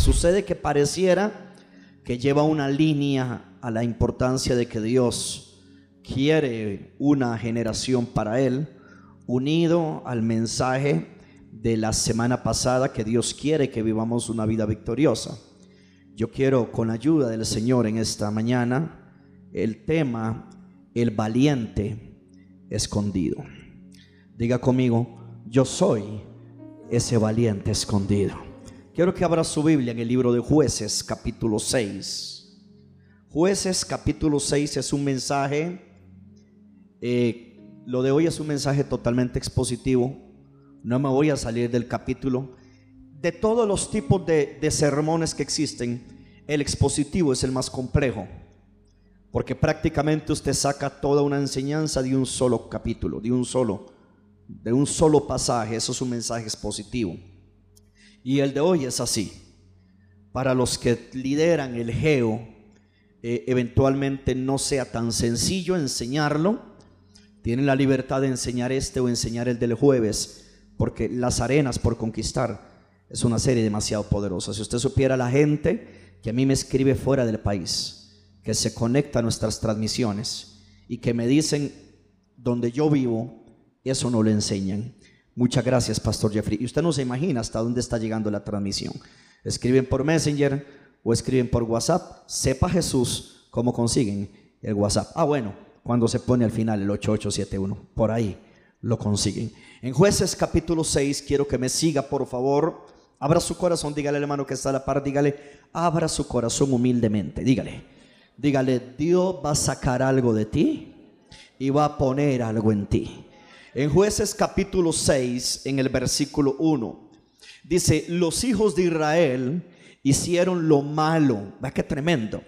Sucede que pareciera que lleva una línea a la importancia de que Dios quiere una generación para Él, unido al mensaje de la semana pasada que Dios quiere que vivamos una vida victoriosa. Yo quiero con ayuda del Señor en esta mañana el tema el valiente escondido. Diga conmigo, yo soy ese valiente escondido. Quiero que abra su Biblia en el libro de jueces capítulo 6. Jueces capítulo 6 es un mensaje, eh, lo de hoy es un mensaje totalmente expositivo. No me voy a salir del capítulo. De todos los tipos de, de sermones que existen, el expositivo es el más complejo. Porque prácticamente usted saca toda una enseñanza de un solo capítulo, de un solo, de un solo pasaje. Eso es un mensaje expositivo. Y el de hoy es así. Para los que lideran el geo, eh, eventualmente no sea tan sencillo enseñarlo. Tienen la libertad de enseñar este o enseñar el del jueves, porque las arenas por conquistar es una serie demasiado poderosa. Si usted supiera la gente que a mí me escribe fuera del país, que se conecta a nuestras transmisiones y que me dicen donde yo vivo, eso no lo enseñan. Muchas gracias, Pastor Jeffrey. Y usted no se imagina hasta dónde está llegando la transmisión. Escriben por Messenger o escriben por WhatsApp. Sepa Jesús cómo consiguen el WhatsApp. Ah, bueno, cuando se pone al final el 8871, por ahí lo consiguen. En jueces capítulo 6, quiero que me siga, por favor. Abra su corazón, dígale al hermano que está a la par, dígale, abra su corazón humildemente, dígale. Dígale, Dios va a sacar algo de ti y va a poner algo en ti. En jueces capítulo 6, en el versículo 1, dice, los hijos de Israel hicieron lo malo. Va que tremendo.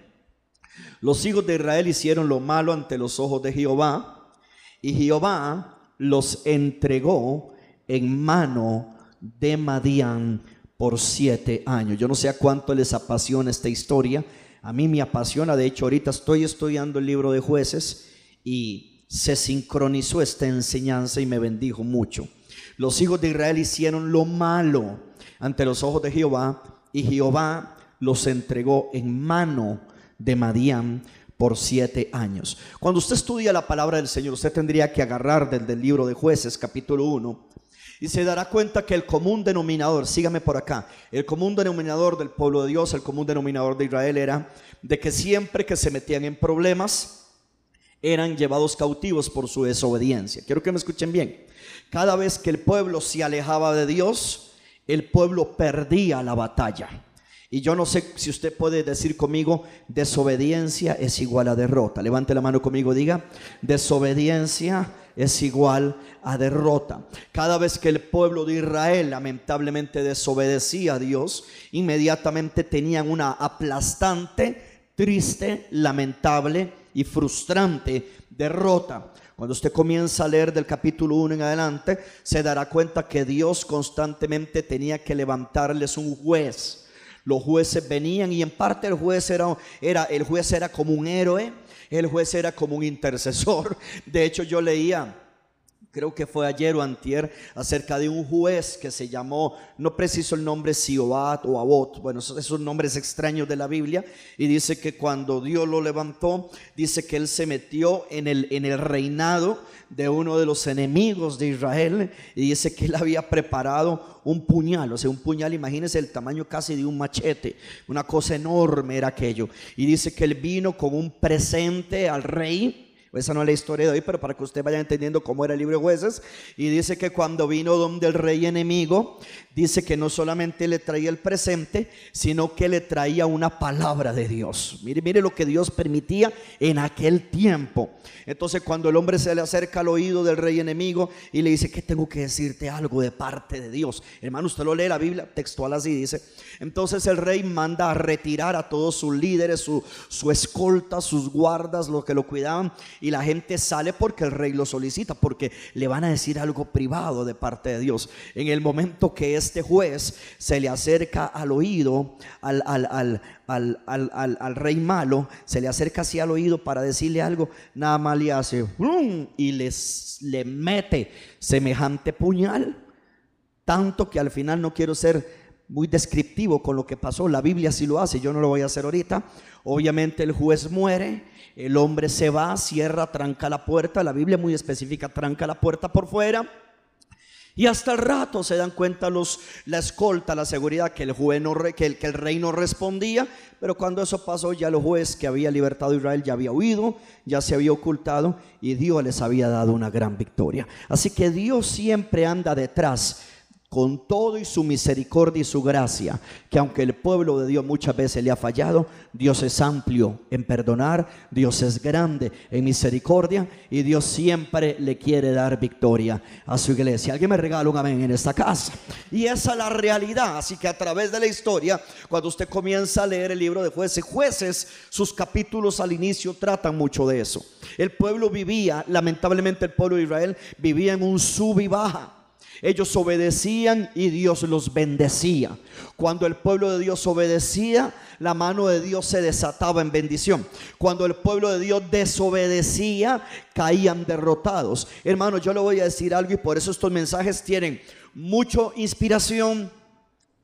Los hijos de Israel hicieron lo malo ante los ojos de Jehová y Jehová los entregó en mano de Madián por siete años. Yo no sé a cuánto les apasiona esta historia a mí me apasiona. De hecho, ahorita estoy estudiando el libro de jueces y se sincronizó esta enseñanza y me bendijo mucho. Los hijos de Israel hicieron lo malo ante los ojos de Jehová y Jehová los entregó en mano de Madián por siete años. Cuando usted estudia la palabra del Señor, usted tendría que agarrar desde el libro de jueces, capítulo 1, y se dará cuenta que el común denominador, sígame por acá, el común denominador del pueblo de Dios, el común denominador de Israel era de que siempre que se metían en problemas, eran llevados cautivos por su desobediencia. Quiero que me escuchen bien. Cada vez que el pueblo se alejaba de Dios, el pueblo perdía la batalla. Y yo no sé si usted puede decir conmigo, desobediencia es igual a derrota. Levante la mano conmigo, diga, desobediencia es igual a derrota. Cada vez que el pueblo de Israel lamentablemente desobedecía a Dios, inmediatamente tenían una aplastante, triste, lamentable y frustrante derrota. Cuando usted comienza a leer del capítulo 1 en adelante, se dará cuenta que Dios constantemente tenía que levantarles un juez. Los jueces venían y en parte el juez era, era, el juez era como un héroe, el juez era como un intercesor. De hecho, yo leía creo que fue ayer o antier, acerca de un juez que se llamó, no preciso el nombre, Siobat o Abot, bueno, esos, son nombres extraños de la Biblia, y dice que cuando Dios lo levantó, dice que él se metió en el, en el reinado de uno de los enemigos de Israel, y dice que él había preparado un puñal, o sea, un puñal, imagínense el tamaño casi de un machete, una cosa enorme era aquello, y dice que él vino con un presente al rey, esa no es la historia de hoy, pero para que usted vaya entendiendo cómo era el libro de jueces. Y dice que cuando vino donde el rey enemigo, dice que no solamente le traía el presente, sino que le traía una palabra de Dios. Mire, mire lo que Dios permitía en aquel tiempo. Entonces cuando el hombre se le acerca al oído del rey enemigo y le dice que tengo que decirte algo de parte de Dios. Hermano, usted lo lee la Biblia textual así dice. Entonces el rey manda a retirar a todos sus líderes, su, su escolta, sus guardas, los que lo cuidaban y la gente sale porque el rey lo solicita, porque le van a decir algo privado de parte de Dios. En el momento que este juez se le acerca al oído, al, al, al, rey malo, se le acerca así al oído para decirle algo, nada más le hace y les, le mete semejante puñal, tanto que al final no quiero ser muy descriptivo con lo que pasó. La Biblia sí lo hace, yo no lo voy a hacer ahorita. Obviamente el juez muere, el hombre se va, cierra, tranca la puerta. La Biblia muy específica, tranca la puerta por fuera. Y hasta el rato se dan cuenta los, la escolta, la seguridad que el, juez que, el, que el rey no respondía, pero cuando eso pasó ya el juez que había libertado a Israel ya había huido, ya se había ocultado y Dios les había dado una gran victoria. Así que Dios siempre anda detrás con todo y su misericordia y su gracia, que aunque el pueblo de Dios muchas veces le ha fallado, Dios es amplio en perdonar, Dios es grande en misericordia y Dios siempre le quiere dar victoria a su iglesia. Alguien me regala un amén en esta casa. Y esa es la realidad, así que a través de la historia, cuando usted comienza a leer el libro de jueces, jueces, sus capítulos al inicio tratan mucho de eso. El pueblo vivía, lamentablemente el pueblo de Israel vivía en un sub y baja. Ellos obedecían y Dios los bendecía. Cuando el pueblo de Dios obedecía, la mano de Dios se desataba en bendición. Cuando el pueblo de Dios desobedecía, caían derrotados. Hermano, yo le voy a decir algo y por eso estos mensajes tienen mucha inspiración,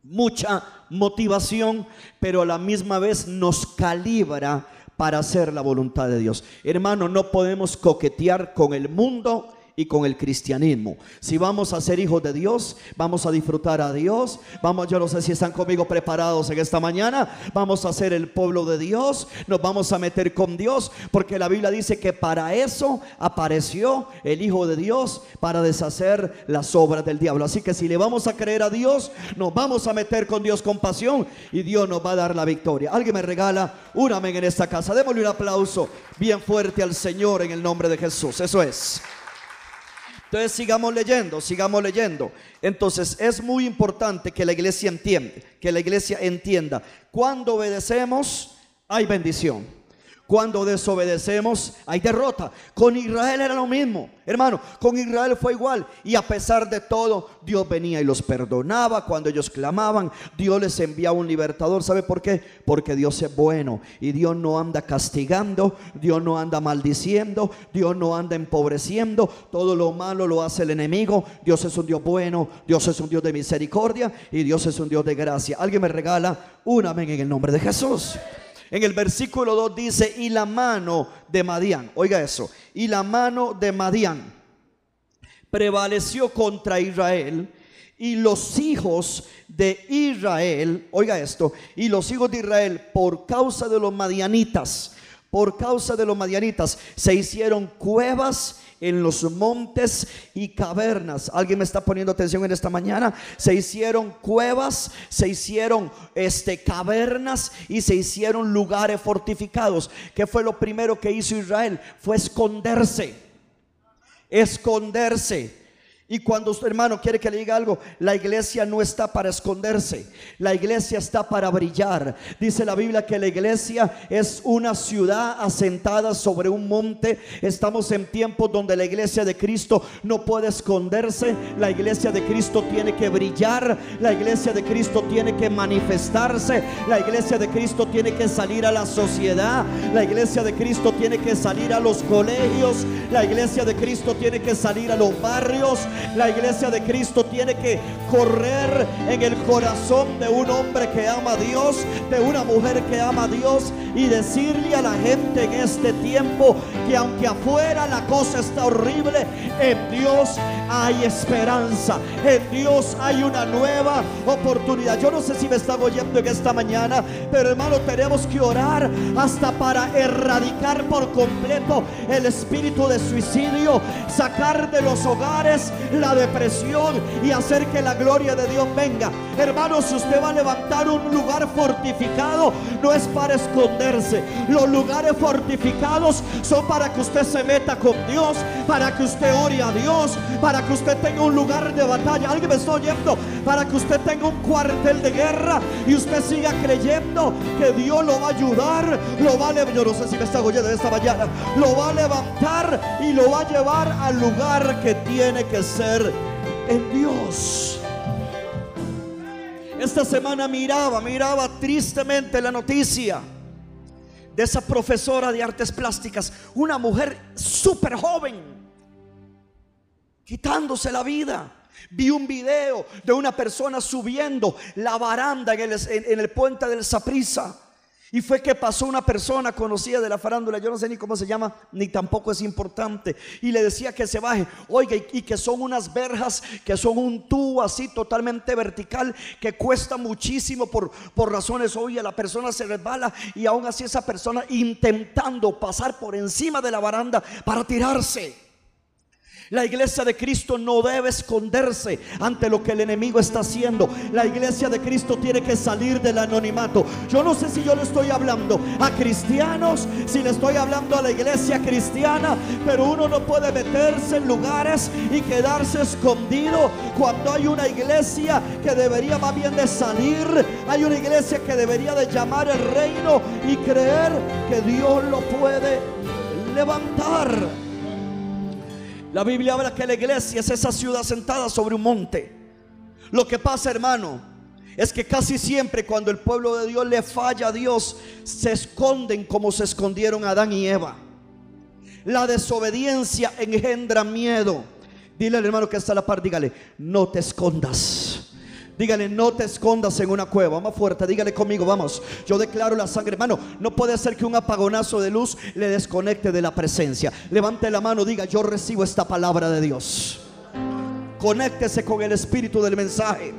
mucha motivación, pero a la misma vez nos calibra para hacer la voluntad de Dios. Hermano, no podemos coquetear con el mundo y con el cristianismo. Si vamos a ser hijos de Dios, vamos a disfrutar a Dios, vamos, yo no sé si están conmigo preparados en esta mañana, vamos a ser el pueblo de Dios, nos vamos a meter con Dios, porque la Biblia dice que para eso apareció el Hijo de Dios, para deshacer las obras del diablo. Así que si le vamos a creer a Dios, nos vamos a meter con Dios con pasión y Dios nos va a dar la victoria. Alguien me regala un amén en esta casa. Démosle un aplauso bien fuerte al Señor en el nombre de Jesús. Eso es. Entonces sigamos leyendo, sigamos leyendo. Entonces es muy importante que la iglesia entienda, que la iglesia entienda, cuando obedecemos hay bendición. Cuando desobedecemos hay derrota. Con Israel era lo mismo. Hermano, con Israel fue igual. Y a pesar de todo, Dios venía y los perdonaba cuando ellos clamaban. Dios les enviaba un libertador. ¿Sabe por qué? Porque Dios es bueno. Y Dios no anda castigando. Dios no anda maldiciendo. Dios no anda empobreciendo. Todo lo malo lo hace el enemigo. Dios es un Dios bueno. Dios es un Dios de misericordia. Y Dios es un Dios de gracia. Alguien me regala un amén en el nombre de Jesús. En el versículo 2 dice, y la mano de Madián, oiga eso, y la mano de Madián prevaleció contra Israel y los hijos de Israel, oiga esto, y los hijos de Israel por causa de los madianitas, por causa de los madianitas, se hicieron cuevas en los montes y cavernas. ¿Alguien me está poniendo atención en esta mañana? Se hicieron cuevas, se hicieron este cavernas y se hicieron lugares fortificados. ¿Qué fue lo primero que hizo Israel? Fue esconderse. Esconderse. Y cuando usted, hermano, quiere que le diga algo, la iglesia no está para esconderse, la iglesia está para brillar. Dice la Biblia que la iglesia es una ciudad asentada sobre un monte. Estamos en tiempos donde la iglesia de Cristo no puede esconderse, la iglesia de Cristo tiene que brillar, la iglesia de Cristo tiene que manifestarse, la iglesia de Cristo tiene que salir a la sociedad, la iglesia de Cristo tiene que salir a los colegios, la iglesia de Cristo tiene que salir a los barrios. La iglesia de Cristo tiene que correr en el corazón de un hombre que ama a Dios, de una mujer que ama a Dios y decirle a la gente en este tiempo que aunque afuera la cosa está horrible, en Dios hay esperanza, en Dios hay una nueva oportunidad. Yo no sé si me están oyendo en esta mañana, pero hermano, tenemos que orar hasta para erradicar por completo el espíritu de suicidio, sacar de los hogares la depresión y hacer que la gloria de Dios venga. Hermano, si usted va a levantar un lugar fortificado, no es para esconderse. Los lugares fortificados son para que usted se meta con Dios, para que usted ore a Dios, para que usted tenga un lugar de batalla. Alguien me está oyendo, para que usted tenga un cuartel de guerra y usted siga creyendo que Dios lo va a ayudar, lo va a levantar. Yo no sé si me está oyendo esta mañana, lo va a levantar y lo va a llevar al lugar que tiene que ser en Dios. Esta semana miraba, miraba tristemente la noticia de esa profesora de artes plásticas, una mujer súper joven, quitándose la vida. Vi un video de una persona subiendo la baranda en el, en el puente del Saprisa. Y fue que pasó una persona conocida de la farándula, yo no sé ni cómo se llama, ni tampoco es importante, y le decía que se baje, oiga, y, que son unas verjas, que son un tubo así totalmente vertical, que cuesta muchísimo por, por razones obvias, la persona se resbala y aún así esa persona intentando pasar por encima de la baranda para tirarse. La iglesia de Cristo no debe esconderse ante lo que el enemigo está haciendo. La iglesia de Cristo tiene que salir del anonimato. Yo no sé si yo le estoy hablando a cristianos, si le estoy hablando a la iglesia cristiana, pero uno no puede meterse en lugares y quedarse escondido cuando hay una iglesia que debería más bien de salir. Hay una iglesia que debería de llamar el reino y creer que Dios lo puede levantar. La Biblia habla que la iglesia es esa ciudad sentada sobre un monte. Lo que pasa, hermano, es que casi siempre cuando el pueblo de Dios le falla a Dios, se esconden como se escondieron Adán y Eva. La desobediencia engendra miedo. Dile al hermano que está a la par, dígale, no te escondas. Dígale, no te escondas en una cueva. Más fuerte, dígale conmigo, vamos. Yo declaro la sangre, hermano. No puede ser que un apagonazo de luz le desconecte de la presencia. Levante la mano, diga, yo recibo esta palabra de Dios. Conéctese con el espíritu del mensaje.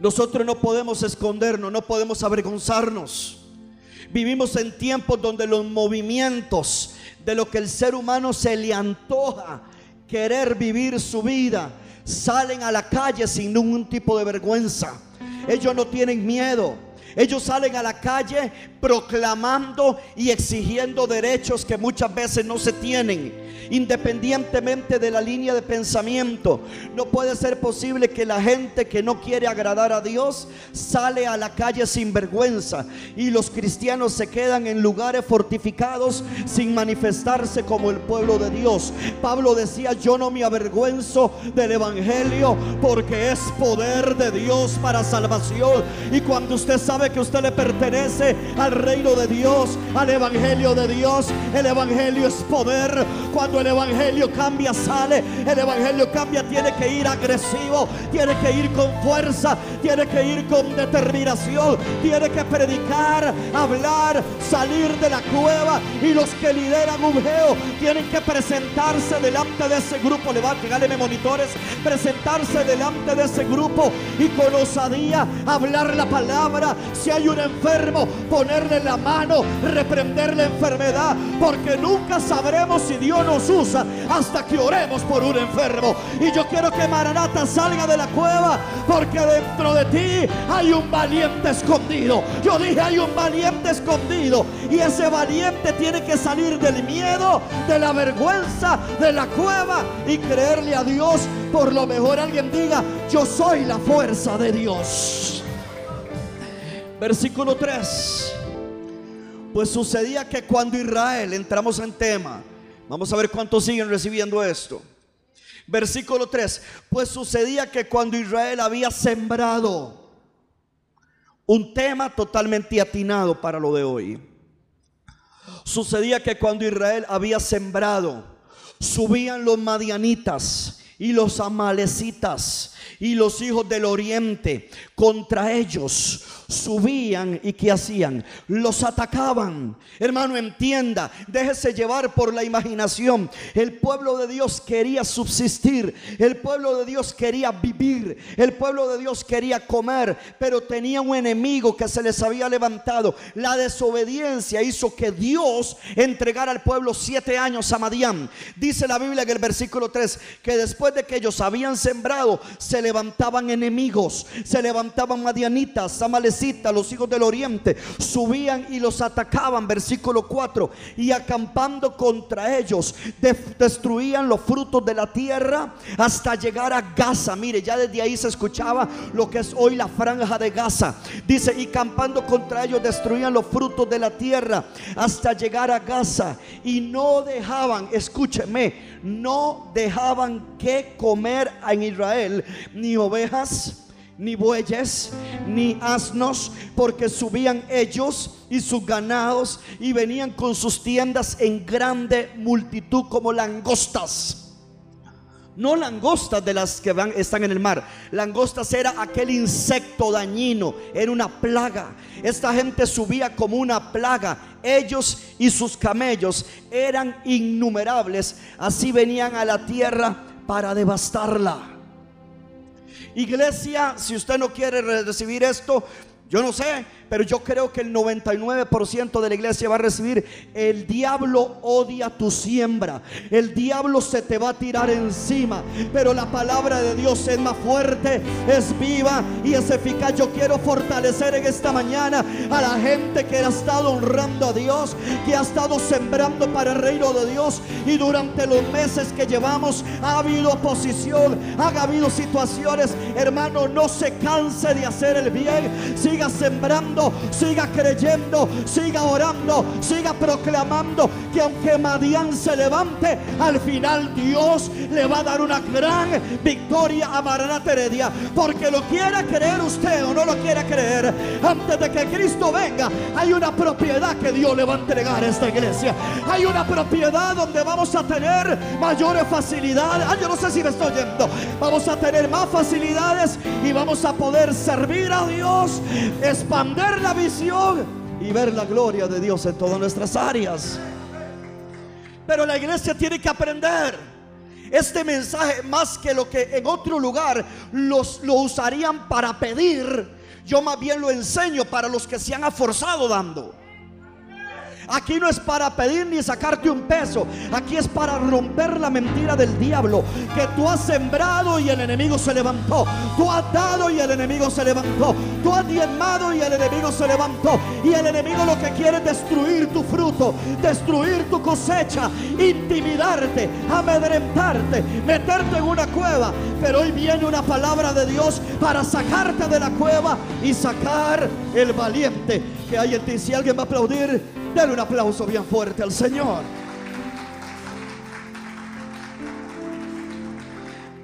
Nosotros no podemos escondernos, no podemos avergonzarnos. Vivimos en tiempos donde los movimientos de lo que el ser humano se le antoja querer vivir su vida salen a la calle sin ningún tipo de vergüenza. Ellos no tienen miedo. Ellos salen a la calle proclamando y exigiendo derechos que muchas veces no se tienen independientemente de la línea de pensamiento. No puede ser posible que la gente que no quiere agradar a Dios sale a la calle sin vergüenza y los cristianos se quedan en lugares fortificados sin manifestarse como el pueblo de Dios. Pablo decía, yo no me avergüenzo del Evangelio porque es poder de Dios para salvación. Y cuando usted sabe que usted le pertenece al reino de Dios, al Evangelio de Dios, el Evangelio es poder. Cuando el Evangelio cambia, sale. El Evangelio cambia, tiene que ir agresivo, tiene que ir con fuerza, tiene que ir con determinación, tiene que predicar, hablar, salir de la cueva. Y los que lideran un geo tienen que presentarse delante de ese grupo. Levante, gáleme monitores, presentarse delante de ese grupo y con osadía hablar la palabra. Si hay un enfermo, ponerle la mano, reprender la enfermedad, porque nunca sabremos si Dios nos usa hasta que oremos por un enfermo. Y yo quiero que Maranata salga de la cueva porque dentro de ti hay un valiente escondido. Yo dije hay un valiente escondido y ese valiente tiene que salir del miedo, de la vergüenza, de la cueva y creerle a Dios. Por lo mejor alguien diga, yo soy la fuerza de Dios. Versículo 3. Pues sucedía que cuando Israel, entramos en tema, Vamos a ver cuántos siguen recibiendo esto. Versículo 3. Pues sucedía que cuando Israel había sembrado, un tema totalmente atinado para lo de hoy. Sucedía que cuando Israel había sembrado, subían los madianitas y los amalecitas y los hijos del oriente contra ellos subían y ¿qué hacían? Los atacaban. Hermano, entienda, déjese llevar por la imaginación. El pueblo de Dios quería subsistir, el pueblo de Dios quería vivir, el pueblo de Dios quería comer, pero tenía un enemigo que se les había levantado. La desobediencia hizo que Dios entregara al pueblo siete años a Madián. Dice la Biblia en el versículo 3 que después de que ellos habían sembrado, se levantaban enemigos, se levantaban madianitas, amalecitas los hijos del oriente, subían y los atacaban, versículo 4, y acampando contra ellos, destruían los frutos de la tierra hasta llegar a Gaza. Mire, ya desde ahí se escuchaba lo que es hoy la franja de Gaza. Dice, y campando contra ellos, destruían los frutos de la tierra hasta llegar a Gaza. Y no dejaban, escúcheme, no dejaban que comer en Israel ni ovejas ni bueyes, ni asnos, porque subían ellos y sus ganados y venían con sus tiendas en grande multitud como langostas. No langostas de las que van, están en el mar. Langostas era aquel insecto dañino, era una plaga. Esta gente subía como una plaga. Ellos y sus camellos eran innumerables. Así venían a la tierra para devastarla. Iglesia, si usted no quiere recibir esto, yo no sé, pero yo creo que el 99% de la iglesia va a recibir. El diablo odia tu siembra. El diablo se te va a tirar encima. Pero la palabra de Dios es más fuerte, es viva y es eficaz. Yo quiero fortalecer en esta mañana a la gente que ha estado honrando a Dios, que ha estado sembrando para el reino de Dios. Y durante los meses que llevamos ha habido oposición, ha habido situaciones. Hermano, no se canse de hacer el bien. Siga sembrando siga creyendo, siga orando, siga proclamando que aunque Madián se levante, al final Dios le va a dar una gran victoria a Maranata Heredia. Porque lo quiera creer usted o no lo quiera creer, antes de que Cristo venga, hay una propiedad que Dios le va a entregar a esta iglesia. Hay una propiedad donde vamos a tener mayores facilidades. Ah, yo no sé si me estoy yendo. Vamos a tener más facilidades y vamos a poder servir a Dios, expandir la visión y ver la gloria de Dios en todas nuestras áreas. Pero la iglesia tiene que aprender este mensaje más que lo que en otro lugar los, lo usarían para pedir. Yo más bien lo enseño para los que se han esforzado dando. Aquí no es para pedir ni sacarte un peso. Aquí es para romper la mentira del diablo. Que tú has sembrado y el enemigo se levantó. Tú has dado y el enemigo se levantó. Tú has diezmado y el enemigo se levantó. Y el enemigo lo que quiere es destruir tu fruto, destruir tu cosecha, intimidarte, amedrentarte, meterte en una cueva. Pero hoy viene una palabra de Dios para sacarte de la cueva y sacar el valiente que hay en ti. Si alguien va a aplaudir, Dale un aplauso bien fuerte al Señor.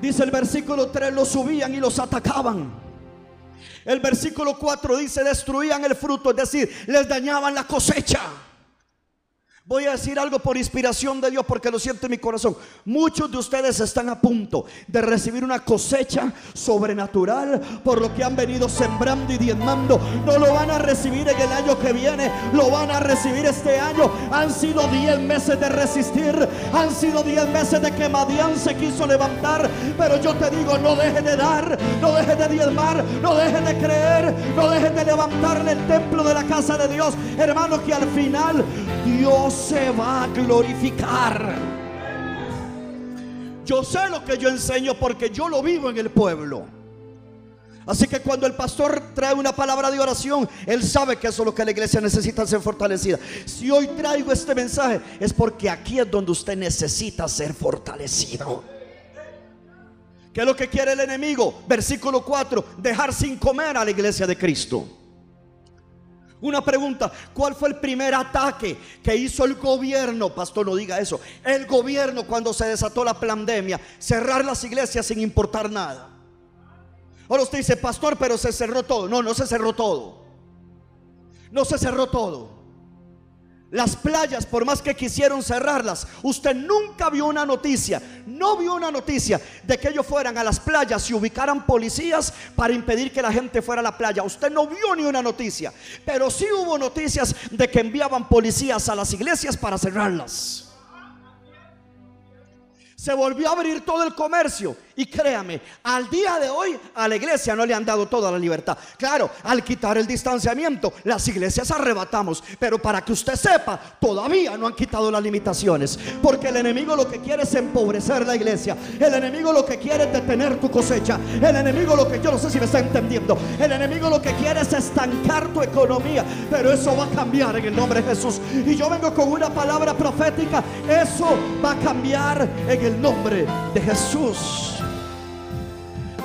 Dice el versículo 3, los subían y los atacaban. El versículo 4 dice, destruían el fruto, es decir, les dañaban la cosecha. Voy a decir algo por inspiración de Dios porque lo siento en mi corazón. Muchos de ustedes están a punto de recibir una cosecha sobrenatural por lo que han venido sembrando y diezmando. No lo van a recibir en el año que viene, lo van a recibir este año. Han sido 10 meses de resistir, han sido 10 meses de que Madián se quiso levantar. Pero yo te digo, no deje de dar, no deje de diezmar, no deje de creer, levantarle el templo de la casa de Dios. Hermano, que al final Dios se va a glorificar. Yo sé lo que yo enseño porque yo lo vivo en el pueblo. Así que cuando el pastor trae una palabra de oración, él sabe que eso es lo que la iglesia necesita ser fortalecida. Si hoy traigo este mensaje es porque aquí es donde usted necesita ser fortalecido. ¿Qué es lo que quiere el enemigo? Versículo 4, dejar sin comer a la iglesia de Cristo. Una pregunta, ¿cuál fue el primer ataque que hizo el gobierno? Pastor, no diga eso. El gobierno cuando se desató la pandemia, cerrar las iglesias sin importar nada. Ahora usted dice, pastor, pero se cerró todo. No, no se cerró todo. No se cerró todo. Las playas, por más que quisieron cerrarlas, usted nunca vio una noticia, no vio una noticia de que ellos fueran a las playas y ubicaran policías para impedir que la gente fuera a la playa. Usted no vio ni una noticia, pero sí hubo noticias de que enviaban policías a las iglesias para cerrarlas. Se volvió a abrir todo el comercio y créame, al día de hoy a la iglesia no le han dado toda la libertad. Claro, al quitar el distanciamiento, las iglesias arrebatamos. Pero para que usted sepa, todavía no han quitado las limitaciones. Porque el enemigo lo que quiere es empobrecer la iglesia. El enemigo lo que quiere es detener tu cosecha. El enemigo lo que yo no sé si me está entendiendo. El enemigo lo que quiere es estancar tu economía. Pero eso va a cambiar en el nombre de Jesús. Y yo vengo con una palabra profética. Eso va a cambiar en el nombre de Jesús.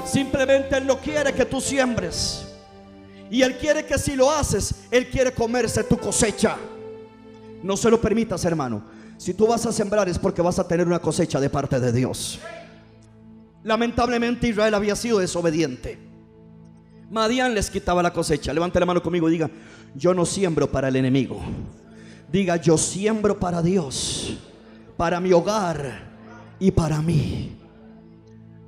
Simplemente Él no quiere que tú siembres. Y Él quiere que si lo haces, Él quiere comerse tu cosecha. No se lo permitas, hermano. Si tú vas a sembrar es porque vas a tener una cosecha de parte de Dios. Lamentablemente Israel había sido desobediente. Madián les quitaba la cosecha. Levante la mano conmigo y diga, yo no siembro para el enemigo. Diga, yo siembro para Dios, para mi hogar y para mí.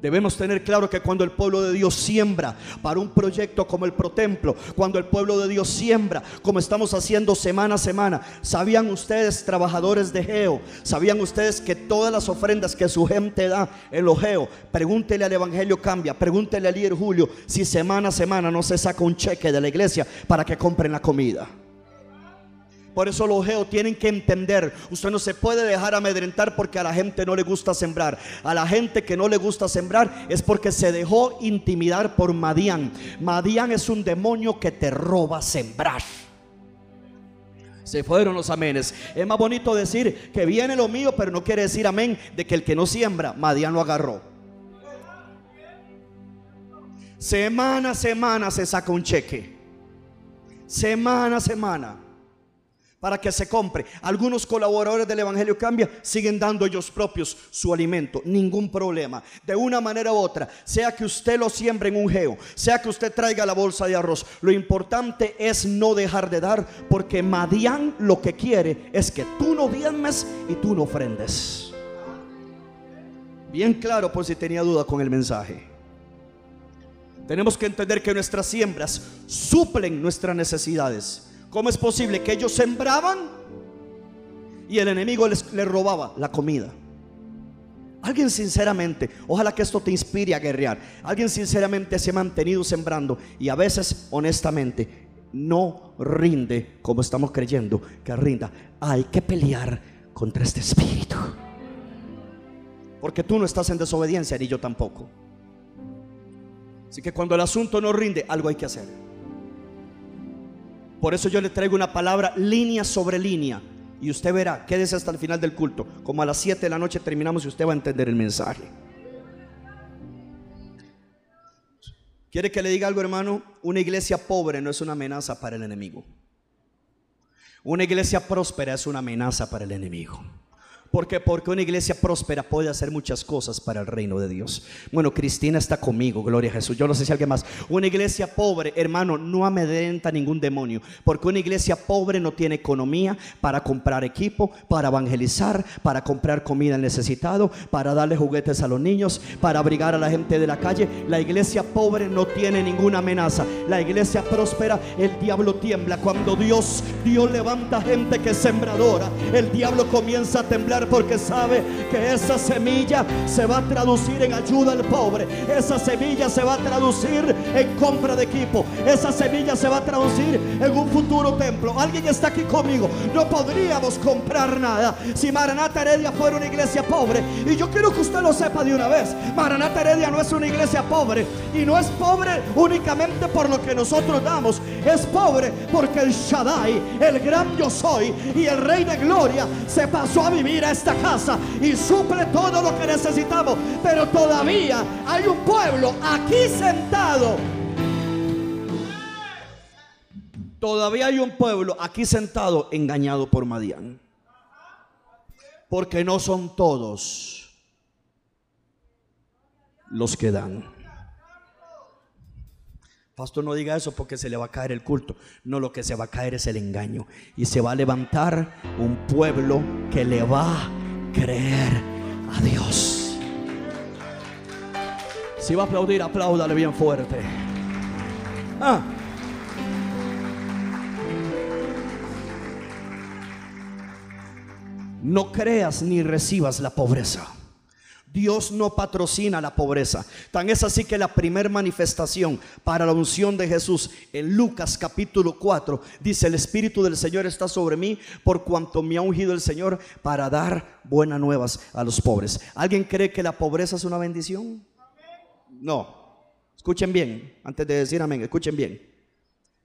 Debemos tener claro que cuando el pueblo de Dios siembra para un proyecto como el Protemplo, cuando el pueblo de Dios siembra, como estamos haciendo semana a semana, ¿sabían ustedes, trabajadores de Geo? ¿Sabían ustedes que todas las ofrendas que su gente da en los Geo, pregúntele al Evangelio Cambia, pregúntele al líder Julio, si semana a semana no se saca un cheque de la iglesia para que compren la comida? Por eso los geos tienen que entender, usted no se puede dejar amedrentar porque a la gente no le gusta sembrar. A la gente que no le gusta sembrar es porque se dejó intimidar por Madián. Madián es un demonio que te roba sembrar. Se fueron los amenes. Es más bonito decir que viene lo mío, pero no quiere decir amén de que el que no siembra, Madián lo agarró. Semana a semana se saca un cheque. Semana a semana para que se compre. Algunos colaboradores del Evangelio Cambia siguen dando ellos propios su alimento, ningún problema. De una manera u otra, sea que usted lo siembre en un geo, sea que usted traiga la bolsa de arroz, lo importante es no dejar de dar, porque Madián lo que quiere es que tú no diezmes y tú no ofrendes. Bien claro por si tenía duda con el mensaje. Tenemos que entender que nuestras siembras suplen nuestras necesidades ¿Cómo es posible que ellos sembraban y el enemigo les, robaba la comida? Alguien sinceramente, ojalá que esto te inspire a guerrear. Alguien sinceramente se ha mantenido sembrando y a veces honestamente no rinde como estamos creyendo que rinda. Hay que pelear contra este espíritu. Porque tú no estás en desobediencia ni yo tampoco. Así que cuando el asunto no rinde, algo hay que hacer. Por eso yo le traigo una palabra línea sobre línea. Y usted verá, quédese hasta el final del culto. Como a las 7 de la noche terminamos y usted va a entender el mensaje. ¿Quiere que le diga algo, hermano? Una iglesia pobre no es una amenaza para el enemigo. Una iglesia próspera es una amenaza para el enemigo. Porque porque una iglesia próspera puede hacer muchas cosas para el reino de Dios. Bueno, Cristina está conmigo, gloria a Jesús. Yo no sé si alguien más. Una iglesia pobre, hermano, no amedrenta ningún demonio, porque una iglesia pobre no tiene economía para comprar equipo, para evangelizar, para comprar comida al necesitado, para darle juguetes a los niños, para abrigar a la gente de la calle. La iglesia pobre no tiene ninguna amenaza. La iglesia próspera, el diablo tiembla cuando Dios Dios levanta gente que es sembradora. El diablo comienza a temblar porque sabe que esa semilla se va a traducir en ayuda al pobre. Esa semilla se va a traducir en compra de equipo. Esa semilla se va a traducir en un futuro templo. Alguien está aquí conmigo. No podríamos comprar nada si Maranata Heredia fuera una iglesia pobre. Y yo quiero que usted lo sepa de una vez. Maranata Heredia no es una iglesia pobre. Y no es pobre únicamente por lo que nosotros damos. Es pobre porque el Shaddai, el gran yo soy y el Rey de Gloria se pasó a vivir esta casa y suple todo lo que necesitamos. Pero todavía hay un pueblo aquí sentado. Todavía hay un pueblo aquí sentado engañado por Madián. Porque no son todos los que dan. Pastor, no diga eso porque se le va a caer el culto. No, lo que se va a caer es el engaño. Y se va a levantar un pueblo que le va a creer a Dios. Si va a aplaudir, apláudale bien fuerte. Ah. No creas ni recibas la pobreza. Dios no patrocina la pobreza. Tan es así que la primera manifestación para la unción de Jesús en Lucas capítulo 4 dice, el Espíritu del Señor está sobre mí por cuanto me ha ungido el Señor para dar buenas nuevas a los pobres. ¿Alguien cree que la pobreza es una bendición? No. Escuchen bien, antes de decir amén, escuchen bien.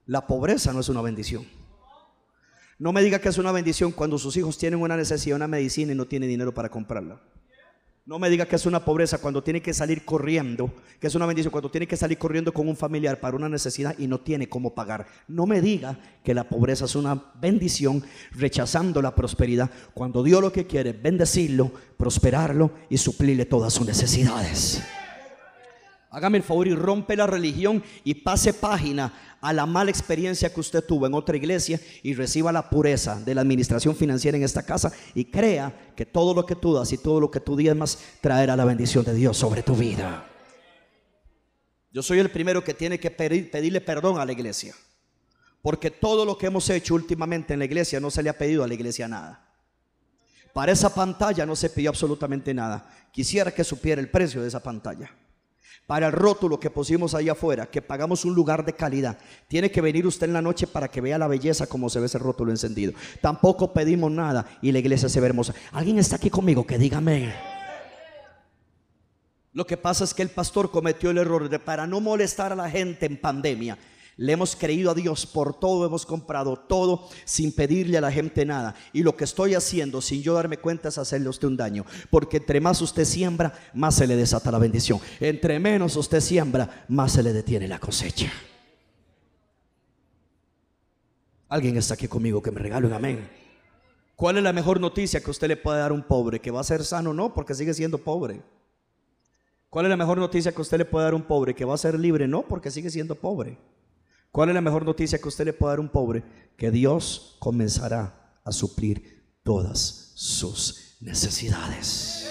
La pobreza no es una bendición. No me diga que es una bendición cuando sus hijos tienen una necesidad, una medicina y no tienen dinero para comprarla. No me diga que es una pobreza cuando tiene que salir corriendo, que es una bendición cuando tiene que salir corriendo con un familiar para una necesidad y no tiene cómo pagar. No me diga que la pobreza es una bendición rechazando la prosperidad cuando Dios lo que quiere es bendecirlo, prosperarlo y suplirle todas sus necesidades. Hágame el favor y rompe la religión y pase página a la mala experiencia que usted tuvo en otra iglesia y reciba la pureza de la administración financiera en esta casa y crea que todo lo que tú das y todo lo que tú más traerá la bendición de Dios sobre tu vida. Yo soy el primero que tiene que pedirle perdón a la iglesia. Porque todo lo que hemos hecho últimamente en la iglesia no se le ha pedido a la iglesia nada. Para esa pantalla no se pidió absolutamente nada. Quisiera que supiera el precio de esa pantalla. Para el rótulo que pusimos ahí afuera, que pagamos un lugar de calidad. Tiene que venir usted en la noche para que vea la belleza como se ve ese rótulo encendido. Tampoco pedimos nada y la iglesia se ve hermosa. ¿Alguien está aquí conmigo que dígame? Lo que pasa es que el pastor cometió el error de para no molestar a la gente en pandemia le hemos creído a Dios por todo, hemos comprado todo sin pedirle a la gente nada. Y lo que estoy haciendo sin yo darme cuenta es hacerle a usted un daño. Porque entre más usted siembra, más se le desata la bendición. Entre menos usted siembra, más se le detiene la cosecha. Alguien está aquí conmigo que me regale un amén. ¿Cuál es la mejor noticia que usted le puede dar a un pobre? ¿Que va a ser sano? No, porque sigue siendo pobre. ¿Cuál es la mejor noticia que usted le puede dar a un pobre? ¿Que va a ser libre? No, porque sigue siendo pobre. ¿Cuál es la mejor noticia que usted le puede dar a un pobre? Que Dios comenzará a suplir todas sus necesidades.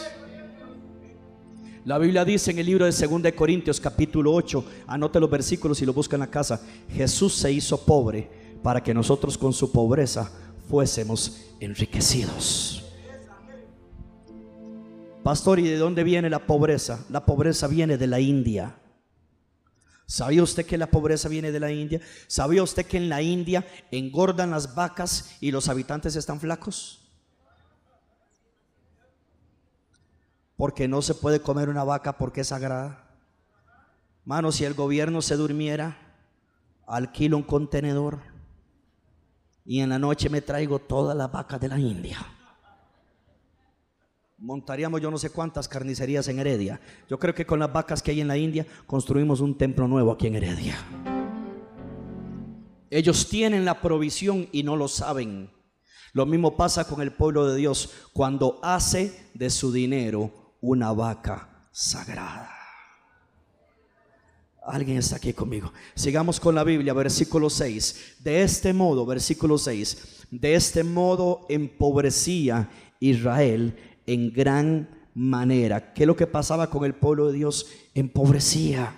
La Biblia dice en el libro de 2 Corintios capítulo 8, anote los versículos y lo busca en la casa, Jesús se hizo pobre para que nosotros con su pobreza fuésemos enriquecidos. Pastor, ¿y de dónde viene la pobreza? La pobreza viene de la India. ¿Sabía usted que la pobreza viene de la India? ¿Sabía usted que en la India engordan las vacas y los habitantes están flacos? Porque no se puede comer una vaca porque es sagrada. Mano, si el gobierno se durmiera, alquilo un contenedor y en la noche me traigo todas las vacas de la India montaríamos yo no sé cuántas carnicerías en Heredia. Yo creo que con las vacas que hay en la India construimos un templo nuevo aquí en Heredia. Ellos tienen la provisión y no lo saben. Lo mismo pasa con el pueblo de Dios cuando hace de su dinero una vaca sagrada. Alguien está aquí conmigo. Sigamos con la Biblia, versículo 6. De este modo, versículo 6. De este modo empobrecía Israel en gran manera. ¿Qué es lo que pasaba con el pueblo de Dios? Empobrecía.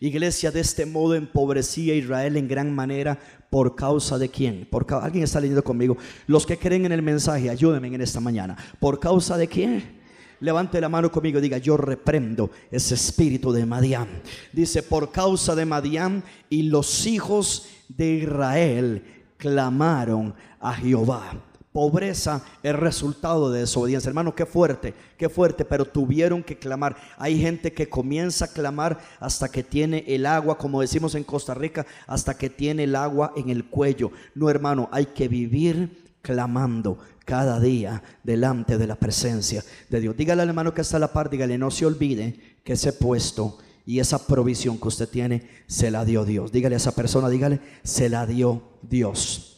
Iglesia, de este modo empobrecía Israel en gran manera por causa de quién? Por alguien está leyendo conmigo. Los que creen en el mensaje, ayúdenme en esta mañana. ¿Por causa de quién? Levante la mano conmigo y diga, yo reprendo ese espíritu de Madián. Dice, por causa de Madián y los hijos de Israel clamaron a Jehová. Pobreza es resultado de desobediencia. Hermano, qué fuerte, qué fuerte, pero tuvieron que clamar. Hay gente que comienza a clamar hasta que tiene el agua, como decimos en Costa Rica, hasta que tiene el agua en el cuello. No, hermano, hay que vivir clamando cada día delante de la presencia de Dios. Dígale al hermano que está a la par, dígale, no se olvide que ese puesto y esa provisión que usted tiene se la dio Dios. Dígale a esa persona, dígale, se la dio Dios.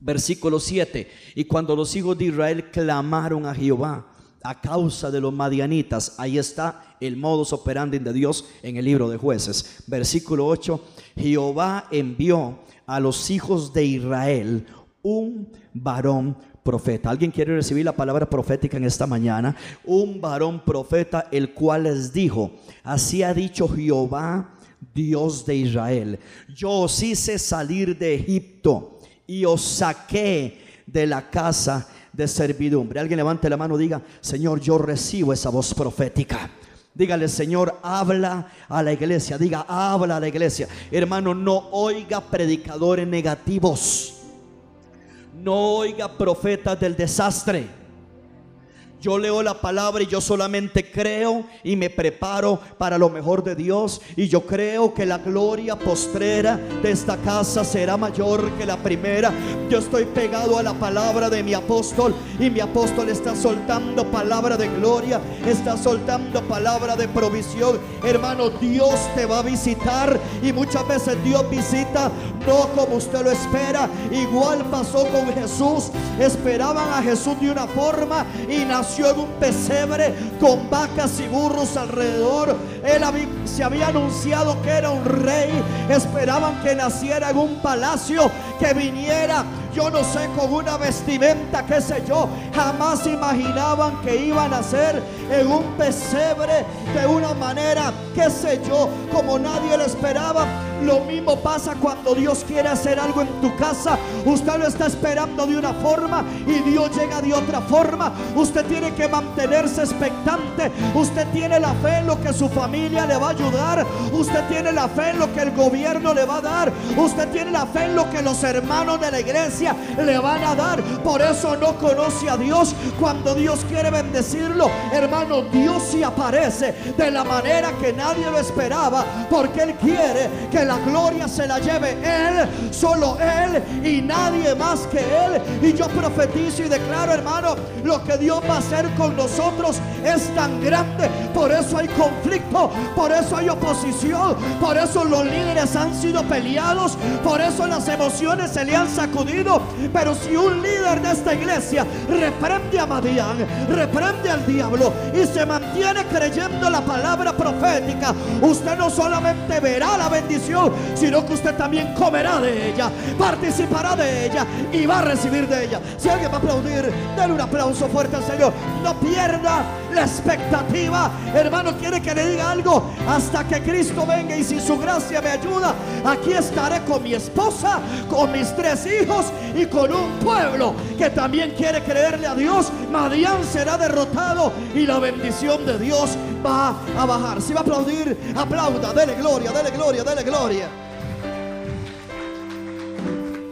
Versículo 7. Y cuando los hijos de Israel clamaron a Jehová a causa de los madianitas, ahí está el modus operandi de Dios en el libro de jueces. Versículo 8. Jehová envió a los hijos de Israel un varón profeta. ¿Alguien quiere recibir la palabra profética en esta mañana? Un varón profeta, el cual les dijo, así ha dicho Jehová, Dios de Israel, yo os hice salir de Egipto y os saqué de la casa de servidumbre. Alguien levante la mano diga, Señor, yo recibo esa voz profética. Dígale, Señor, habla a la iglesia. Diga, habla a la iglesia. Hermano, no oiga predicadores negativos. No oiga profetas del desastre. Yo leo la palabra y yo solamente creo y me preparo para lo mejor de Dios. Y yo creo que la gloria postrera de esta casa será mayor que la primera. Yo estoy pegado a la palabra de mi apóstol y mi apóstol está soltando palabra de gloria, está soltando palabra de provisión. Hermano, Dios te va a visitar y muchas veces Dios visita no como usted lo espera. Igual pasó con Jesús. Esperaban a Jesús de una forma y nació en un pesebre con vacas y burros alrededor. Él se había anunciado que era un rey. Esperaban que naciera en un palacio, que viniera yo no sé, con una vestimenta, qué sé yo. Jamás imaginaban que iban a ser en un pesebre de una manera, qué sé yo, como nadie lo esperaba. Lo mismo pasa cuando Dios quiere hacer algo en tu casa. Usted lo está esperando de una forma y Dios llega de otra forma. Usted tiene que mantenerse expectante. Usted tiene la fe en lo que su familia le va a ayudar. Usted tiene la fe en lo que el gobierno le va a dar. Usted tiene la fe en lo que los hermanos de la iglesia le van a dar. Por eso no conoce a Dios. Cuando Dios quiere bendecirlo, hermano, Dios se aparece de la manera que nadie lo esperaba. Porque Él quiere que la gloria se la lleve Él, solo Él y nadie más que Él. Y yo profetizo y declaro, hermano, lo que Dios va a hacer con nosotros es tan grande. Por eso hay conflicto, por eso hay oposición, por eso los líderes han sido peleados, por eso las emociones se le han sacudido. Pero si un líder de esta iglesia reprende a Madián, reprende al diablo y se mantiene creyendo la palabra profética, usted no solamente verá la bendición, sino que usted también comerá de ella, participará de ella y va a recibir de ella. Si alguien va a aplaudir, denle un aplauso fuerte al Señor. No pierda la expectativa. Hermano, quiere que le diga algo hasta que Cristo venga y si su gracia me ayuda, aquí estaré con mi esposa, con mis tres hijos y con un pueblo que también quiere creerle a Dios. Madián será derrotado y la bendición de Dios va a bajar. Si va a aplaudir, aplauda, dele gloria, dele gloria, dele gloria.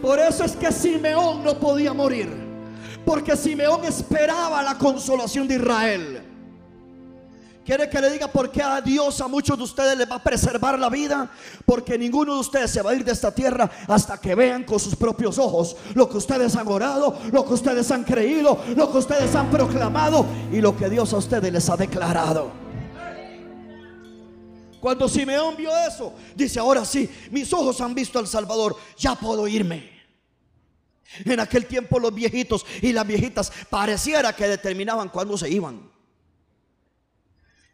Por eso es que Simeón no podía morir. Porque Simeón esperaba la consolación de Israel. Quiere que le diga por qué a Dios a muchos de ustedes les va a preservar la vida. Porque ninguno de ustedes se va a ir de esta tierra hasta que vean con sus propios ojos lo que ustedes han orado, lo que ustedes han creído, lo que ustedes han proclamado y lo que Dios a ustedes les ha declarado. Cuando Simeón vio eso, dice, ahora sí, mis ojos han visto al Salvador, ya puedo irme. En aquel tiempo los viejitos y las viejitas pareciera que determinaban cuándo se iban.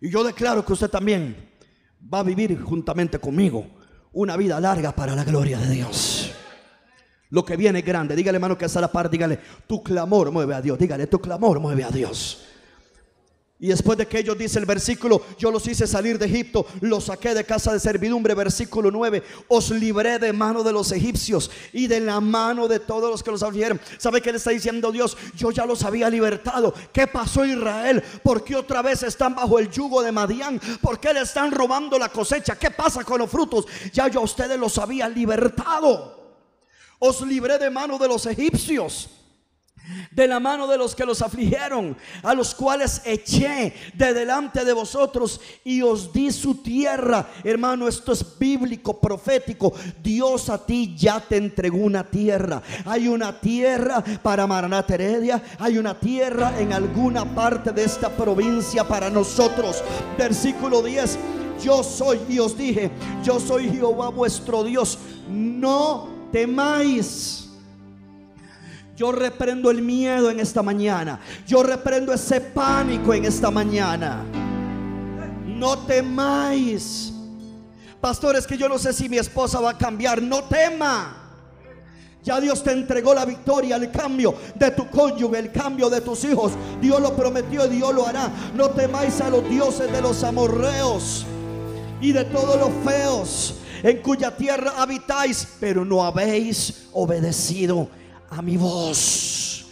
Y yo declaro que usted también va a vivir juntamente conmigo una vida larga para la gloria de Dios. Lo que viene es grande. Dígale, hermano, que está a la par. Dígale, tu clamor mueve a Dios. Dígale, tu clamor mueve a Dios. Y después de que ellos dice el versículo, yo los hice salir de Egipto, los saqué de casa de servidumbre, versículo 9, os libré de mano de los egipcios y de la mano de todos los que los afligieron. ¿Sabe qué le está diciendo Dios? Yo ya los había libertado. ¿Qué pasó Israel? ¿Por qué otra vez están bajo el yugo de Madián? ¿Por qué le están robando la cosecha? ¿Qué pasa con los frutos? Ya yo a ustedes los había libertado. Os libré de mano de los egipcios de la mano de los que los afligieron, a los cuales eché de delante de vosotros y os di su tierra. Hermano, esto es bíblico, profético. Dios a ti ya te entregó una tierra. Hay una tierra para Maranata Heredia, hay una tierra en alguna parte de esta provincia para nosotros. Versículo 10. Yo soy y os dije, yo soy Jehová vuestro Dios. No temáis yo reprendo el miedo en esta mañana. Yo reprendo ese pánico en esta mañana. No temáis. Pastores, que yo no sé si mi esposa va a cambiar. No tema. Ya Dios te entregó la victoria, el cambio de tu cónyuge, el cambio de tus hijos. Dios lo prometió y Dios lo hará. No temáis a los dioses de los amorreos y de todos los feos en cuya tierra habitáis, pero no habéis obedecido a mi voz.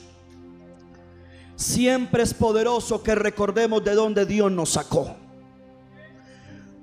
Siempre es poderoso que recordemos de dónde Dios nos sacó.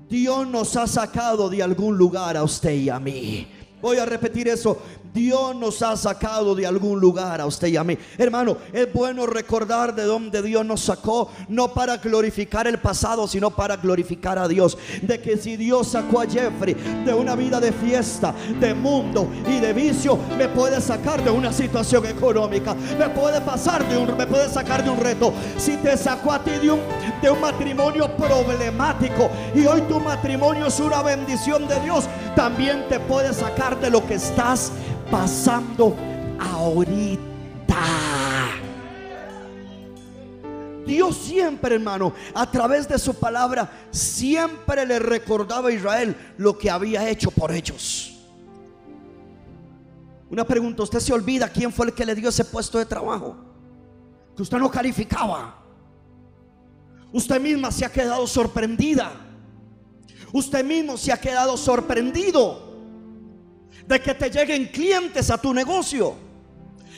Dios nos ha sacado de algún lugar a usted y a mí. Voy a repetir eso. Dios nos ha sacado de algún lugar a usted y a mí. Hermano, es bueno recordar de dónde Dios nos sacó, no para glorificar el pasado, sino para glorificar a Dios. De que si Dios sacó a Jeffrey de una vida de fiesta, de mundo y de vicio, me puede sacar de una situación económica, me puede pasar de un, me puede sacar de un reto. Si te sacó a ti de un, de un matrimonio problemático y hoy tu matrimonio es una bendición de Dios, también te puede sacar de lo que estás pasando ahorita. Dios siempre, hermano, a través de su palabra, siempre le recordaba a Israel lo que había hecho por ellos. Una pregunta, ¿usted se olvida quién fue el que le dio ese puesto de trabajo? Que usted no calificaba. Usted misma se ha quedado sorprendida. Usted mismo se ha quedado sorprendido de que te lleguen clientes a tu negocio.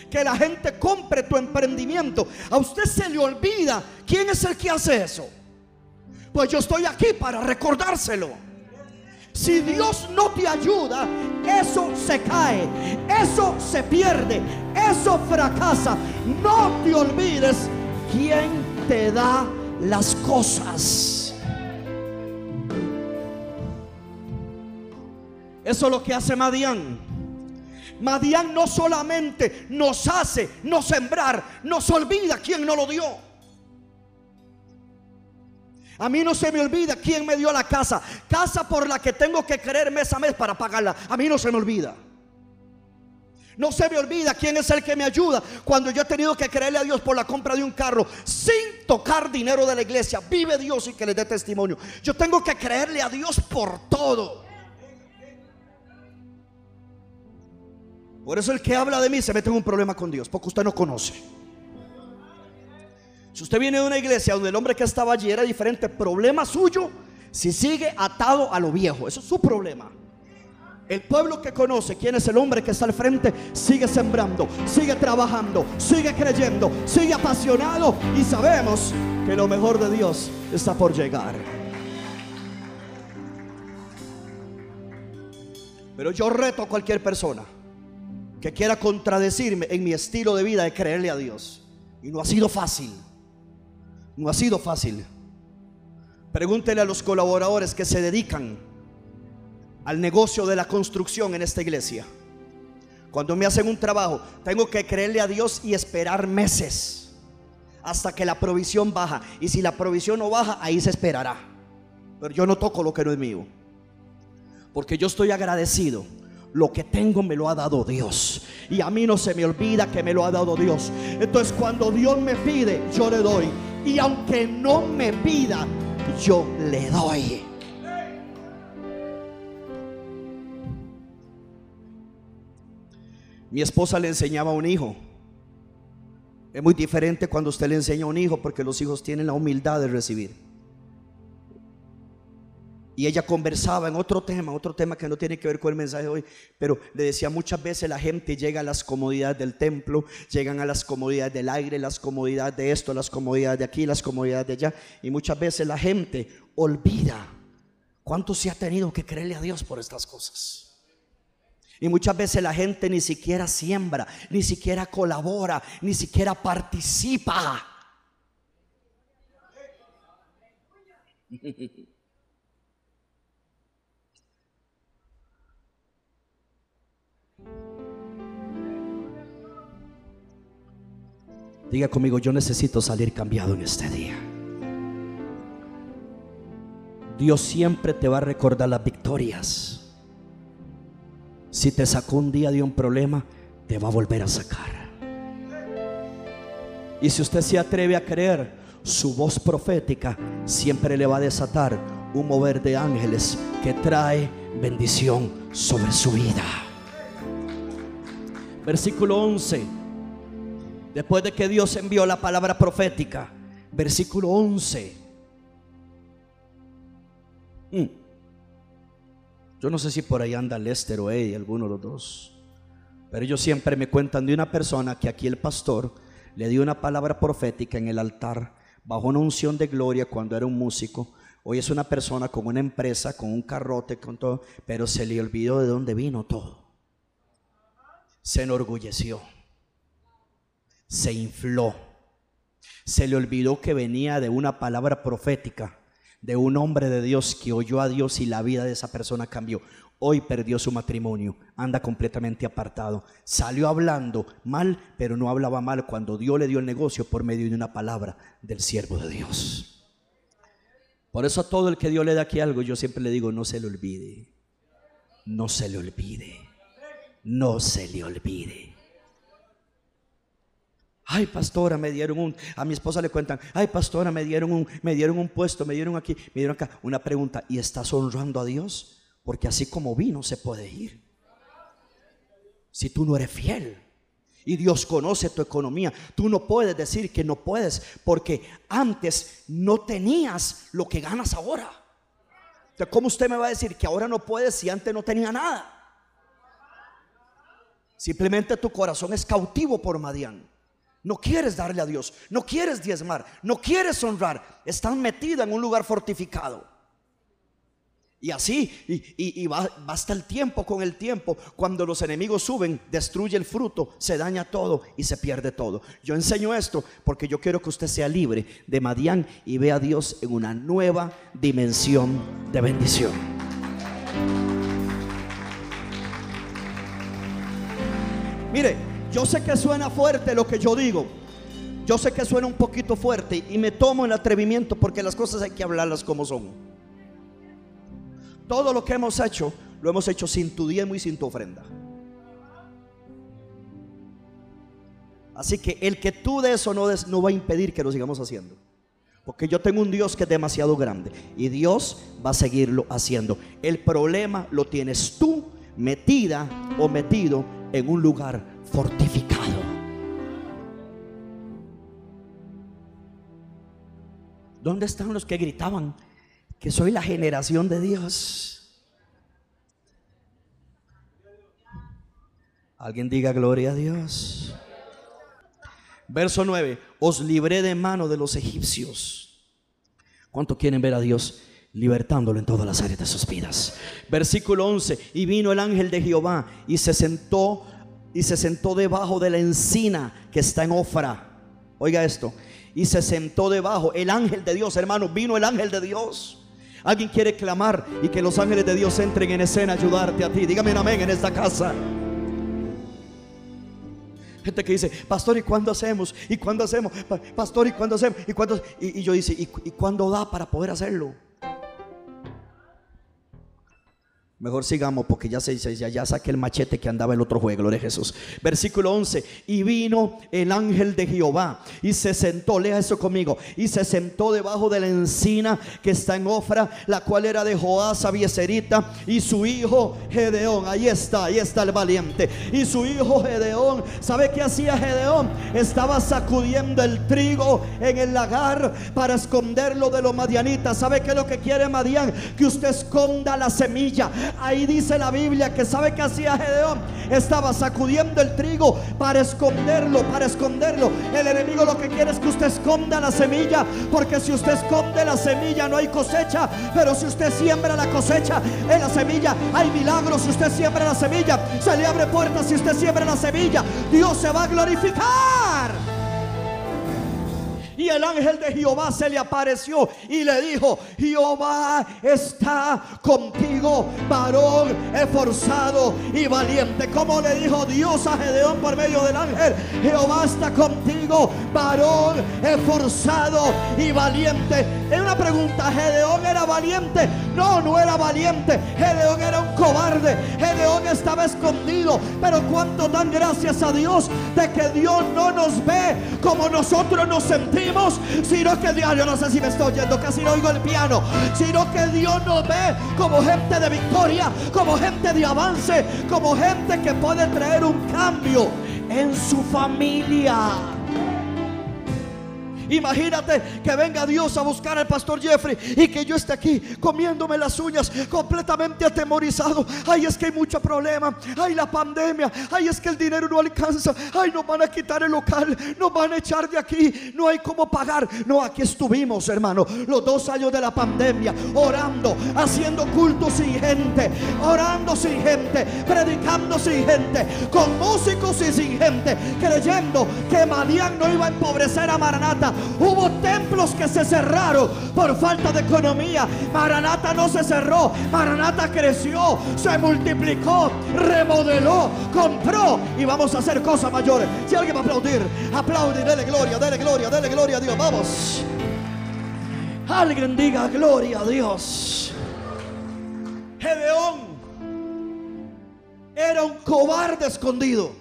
Que la gente compre tu emprendimiento. A usted se le olvida quién es el que hace eso. Pues yo estoy aquí para recordárselo. Si Dios no te ayuda, eso se cae, eso se pierde, eso fracasa. No te olvides quién te da las cosas. Eso es lo que hace Madián. Madián no solamente nos hace no sembrar, nos olvida quién nos lo dio. A mí no se me olvida quién me dio la casa. Casa por la que tengo que creer mes a mes para pagarla. A mí no se me olvida. No se me olvida quién es el que me ayuda cuando yo he tenido que creerle a Dios por la compra de un carro sin tocar dinero de la iglesia. Vive Dios y que le dé testimonio. Yo tengo que creerle a Dios por todo. Por eso el que habla de mí se mete en un problema con Dios, porque usted no conoce. Si usted viene de una iglesia donde el hombre que estaba allí era diferente, problema suyo si sigue atado a lo viejo. Eso es su problema. El pueblo que conoce quién es el hombre que está al frente sigue sembrando, sigue trabajando, sigue creyendo, sigue apasionado y sabemos que lo mejor de Dios está por llegar. Pero yo reto a cualquier persona que quiera contradecirme en mi estilo de vida de creerle a Dios. Y no ha sido fácil. No ha sido fácil. Pregúntele a los colaboradores que se dedican al negocio de la construcción en esta iglesia. Cuando me hacen un trabajo, tengo que creerle a Dios y esperar meses hasta que la provisión baja. Y si la provisión no baja, ahí se esperará. Pero yo no toco lo que no es mío. Porque yo estoy agradecido. Lo que tengo me lo ha dado Dios. Y a mí no se me olvida que me lo ha dado Dios. Entonces cuando Dios me pide, yo le doy. Y aunque no me pida, yo le doy. Mi esposa le enseñaba a un hijo. Es muy diferente cuando usted le enseña a un hijo porque los hijos tienen la humildad de recibir. Y ella conversaba en otro tema, otro tema que no tiene que ver con el mensaje de hoy, pero le decía muchas veces la gente llega a las comodidades del templo, llegan a las comodidades del aire, las comodidades de esto, las comodidades de aquí, las comodidades de allá, y muchas veces la gente olvida cuánto se ha tenido que creerle a Dios por estas cosas. Y muchas veces la gente ni siquiera siembra, ni siquiera colabora, ni siquiera participa. Diga conmigo, yo necesito salir cambiado en este día. Dios siempre te va a recordar las victorias. Si te sacó un día de un problema, te va a volver a sacar. Y si usted se atreve a creer, su voz profética siempre le va a desatar un mover de ángeles que trae bendición sobre su vida. Versículo 11. Después de que Dios envió la palabra profética, versículo 11. Mm. Yo no sé si por ahí anda Lester o Eddie, alguno de los dos. Pero ellos siempre me cuentan de una persona que aquí el pastor le dio una palabra profética en el altar bajo una unción de gloria cuando era un músico. Hoy es una persona con una empresa, con un carrote, con todo, pero se le olvidó de dónde vino todo. Se enorgulleció se infló. Se le olvidó que venía de una palabra profética, de un hombre de Dios que oyó a Dios y la vida de esa persona cambió. Hoy perdió su matrimonio, anda completamente apartado. Salió hablando mal, pero no hablaba mal cuando Dios le dio el negocio por medio de una palabra del siervo de Dios. Por eso a todo el que Dios le da aquí algo, yo siempre le digo, no se le olvide. No se le olvide. No se le olvide. Ay, pastora, me dieron un, a mi esposa le cuentan, ay, pastora, me dieron un, me dieron un puesto, me dieron aquí, me dieron acá. Una pregunta, ¿y estás honrando a Dios? Porque así como vino se puede ir. si tú no eres fiel. Y Dios conoce tu economía. Tú no puedes decir que no puedes porque antes no tenías lo que ganas ahora. ¿cómo usted me va a decir que ahora no puedes si antes no tenía nada? Simplemente tu corazón es cautivo por Madián. No quieres darle a Dios, no quieres diezmar, no quieres honrar. Están metido en un lugar fortificado. Y así, y, va, basta el tiempo con el tiempo. Cuando los enemigos suben, destruye el fruto, se daña todo y se pierde todo. Yo enseño esto porque yo quiero que usted sea libre de Madián y vea a Dios en una nueva dimensión de bendición. Mire, yo sé que suena fuerte lo que yo digo. Yo sé que suena un poquito fuerte y me tomo el atrevimiento porque las cosas hay que hablarlas como son todo lo que hemos hecho, lo hemos hecho sin tu diezmo y sin tu ofrenda. Así que el que tú des o no des no va a impedir que lo sigamos haciendo. Porque yo tengo un Dios que es demasiado grande y Dios va a seguirlo haciendo. El problema lo tienes tú metida o metido en un lugar fortificado. ¿Dónde están los que gritaban? que soy la generación de Dios. Alguien diga gloria a Dios. Verso 9, os libré de mano de los egipcios. ¿Cuánto quieren ver a Dios libertándolo en todas las áreas de sus vidas? Versículo 11, y vino el ángel de Jehová y se sentó y se sentó debajo de la encina que está en Ofra. Oiga esto, y se sentó debajo el ángel de Dios, hermano, vino el ángel de Dios Alguien quiere clamar y que los ángeles de Dios entren en escena a ayudarte a ti. Dígame un amén en esta casa. Gente que dice, pastor, ¿y cuándo hacemos? ¿Y cuándo hacemos? Pastor, ¿y cuándo hacemos? ¿Y, cuándo? y, yo dice, ¿y, ¿y cuándo da para poder hacerlo? Mejor sigamos porque ya se dice, ya, ya saqué el machete que andaba el otro juego, gloria Jesús. Versículo 11, y vino el ángel de Jehová y se sentó, lea eso conmigo, y se sentó debajo de la encina que está en Ofra, la cual era de Joás Abieserita y su hijo Gedeón, ahí está, ahí está el valiente. Y su hijo Gedeón, ¿sabe qué hacía Gedeón? Estaba sacudiendo el trigo en el lagar para esconderlo de los madianitas. ¿Sabe qué es lo que quiere Madian? Que usted esconda la semilla Ahí dice la Biblia que sabe que hacía Gedeón. Estaba sacudiendo el trigo para esconderlo, para esconderlo. El enemigo lo que quiere es que usted esconda la semilla, porque si usted esconde la semilla no hay cosecha, pero si usted siembra la cosecha en la semilla hay milagros. Si usted siembra la semilla, se le abre puertas. Si usted siembra la semilla, Dios se va a glorificar. Y el ángel de Jehová se le apareció y le dijo, Jehová está contigo, varón esforzado y valiente. Como le dijo Dios a Gedeón por medio del ángel, Jehová está contigo, varón esforzado y valiente. Es una pregunta, ¿Gedeón era valiente? No, no era valiente. Gedeón era un cobarde. Gedeón estaba escondido. Pero cuánto dan gracias a Dios de que Dios no nos ve como nosotros nos sentimos sino que Dios, yo no sé si me estoy oyendo, casi no oigo el piano, sino que Dios nos ve como gente de victoria, como gente de avance, como gente que puede traer un cambio en su familia. Imagínate que venga Dios a buscar al pastor Jeffrey y que yo esté aquí comiéndome las uñas, completamente atemorizado. Ay, es que hay mucho problema. Ay, la pandemia. Ay, es que el dinero no alcanza. Ay, nos van a quitar el local. Nos van a echar de aquí. No hay cómo pagar. No, aquí estuvimos, hermano, los dos años de la pandemia, orando, haciendo cultos sin gente, orando sin gente, predicando sin gente, con músicos y sin gente, creyendo que Marián no iba a empobrecer a Maranata. Hubo templos que se cerraron por falta de economía. Maranata no se cerró. Maranata creció, se multiplicó, remodeló, compró y vamos a hacer cosas mayores. Si alguien va a aplaudir, aplaudir, dele gloria, dele gloria, dele gloria a Dios. Vamos. Alguien diga gloria a Dios. Gedeón era un cobarde escondido.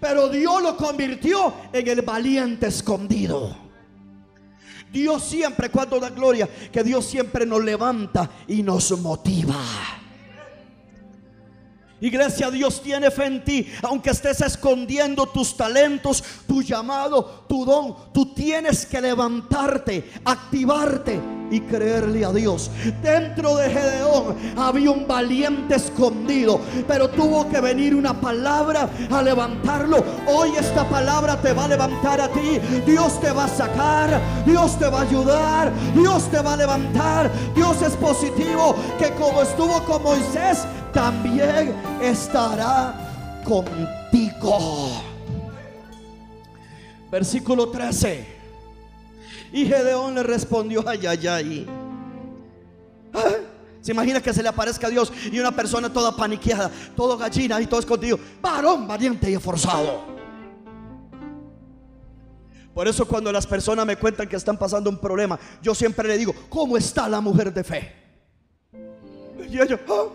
Pero Dios lo convirtió en el valiente escondido. Dios siempre, cuando da gloria, que Dios siempre nos levanta y nos motiva. Iglesia, Dios tiene fe en ti, aunque estés escondiendo tus talentos, tu llamado, tu don. Tú tienes que levantarte, activarte y creerle a Dios. Dentro de Gedeón había un valiente escondido, pero tuvo que venir una palabra a levantarlo. Hoy esta palabra te va a levantar a ti. Dios te va a sacar, Dios te va a ayudar, Dios te va a levantar. Dios es positivo, que como estuvo con Moisés, también estará contigo. Versículo 13. Y Gedeón le respondió, ay, ay, ay. Ah, se imagina que se le aparezca a Dios y una persona toda paniqueada, todo gallina y todo escondido. Varón valiente y esforzado. Por eso cuando las personas me cuentan que están pasando un problema, yo siempre le digo, ¿cómo está la mujer de fe? Y ellos, ah,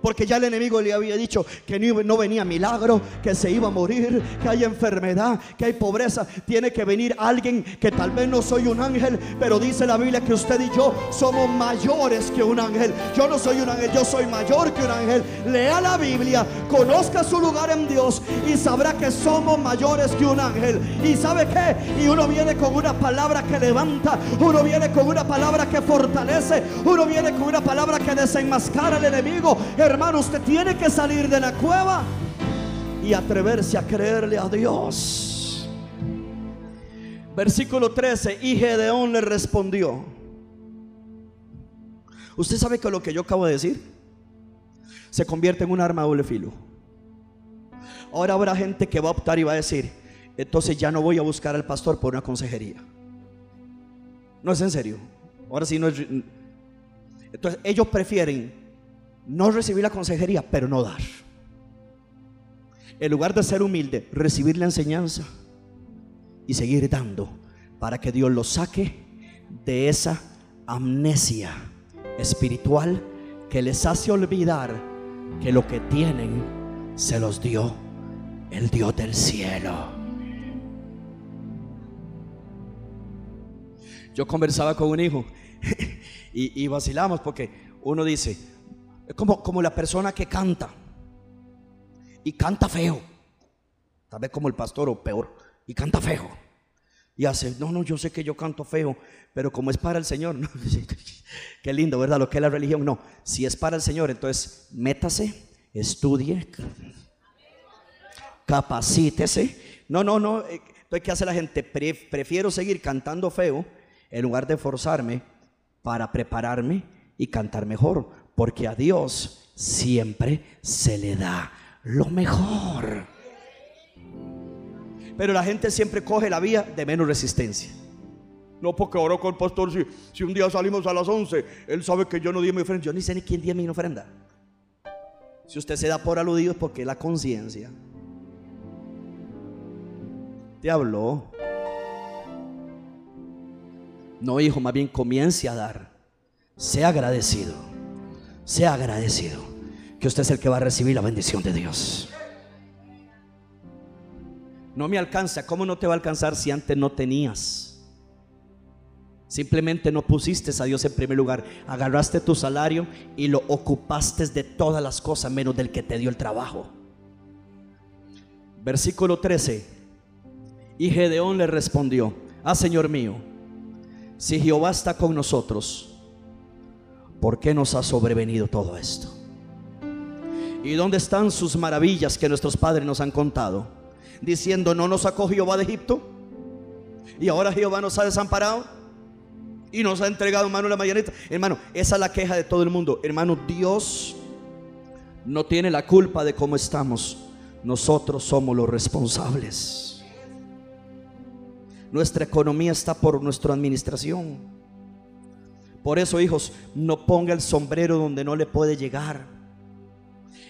porque ya el enemigo le había dicho que no venía milagro, que se iba a morir, que hay enfermedad, que hay pobreza. Tiene que venir alguien que tal vez no soy un ángel, pero dice la Biblia que usted y yo somos mayores que un ángel. Yo no soy un ángel, yo soy mayor que un ángel. Lea la Biblia, conozca su lugar en Dios y sabrá que somos mayores que un ángel. ¿Y sabe qué? Y uno viene con una palabra que levanta, uno viene con una palabra que fortalece, uno viene con una palabra que desenmascara al enemigo hermano, usted tiene que salir de la cueva y atreverse a creerle a Dios. Versículo 13, y Gedeón le respondió. Usted sabe que lo que yo acabo de decir se convierte en un arma de doble filo. Ahora habrá gente que va a optar y va a decir, entonces ya no voy a buscar al pastor por una consejería. No es en serio. Ahora sí no es... Entonces ellos prefieren no recibir la consejería, pero no dar. En lugar de ser humilde, recibir la enseñanza y seguir dando para que Dios los saque de esa amnesia espiritual que les hace olvidar que lo que tienen se los dio el Dios del cielo. Yo conversaba con un hijo y, y vacilamos porque uno dice, es como, como la persona que canta y canta feo. Tal vez como el pastor o peor. Y canta feo. Y hace, no, no, yo sé que yo canto feo, pero como es para el Señor, qué lindo, ¿verdad? Lo que es la religión, no. Si es para el Señor, entonces métase, estudie, capacítese. No, no, no. Eh, entonces, ¿qué hace la gente? Prefiero seguir cantando feo en lugar de forzarme para prepararme y cantar mejor porque a Dios siempre se le da lo mejor. Pero la gente siempre coge la vía de menos resistencia. No porque oro con el pastor, si, un día salimos a las 11, él sabe que yo no di mi ofrenda. Yo ni sé ni quién dio mi ofrenda. Si usted se da por aludido es porque la conciencia te habló. No, hijo, más bien comience a dar. Sea agradecido sea agradecido, que usted es el que va a recibir la bendición de Dios. No me alcanza, ¿cómo no te va a alcanzar si antes no tenías? Simplemente no pusiste a Dios en primer lugar, agarraste tu salario y lo ocupaste de todas las cosas menos del que te dio el trabajo. Versículo 13. Y Gedeón le respondió, ah Señor mío, si Jehová está con nosotros, ¿por qué nos ha sobrevenido todo esto? ¿Y dónde están sus maravillas que nuestros padres nos han contado? Diciendo, ¿no nos sacó Jehová de Egipto? Y ahora Jehová nos ha desamparado y nos ha entregado en mano la mayorita. Hermano, esa es la queja de todo el mundo. Hermano, Dios no tiene la culpa de cómo estamos. Nosotros somos los responsables. Nuestra economía está por nuestra administración. Por eso, hijos, no ponga el sombrero donde no le puede llegar.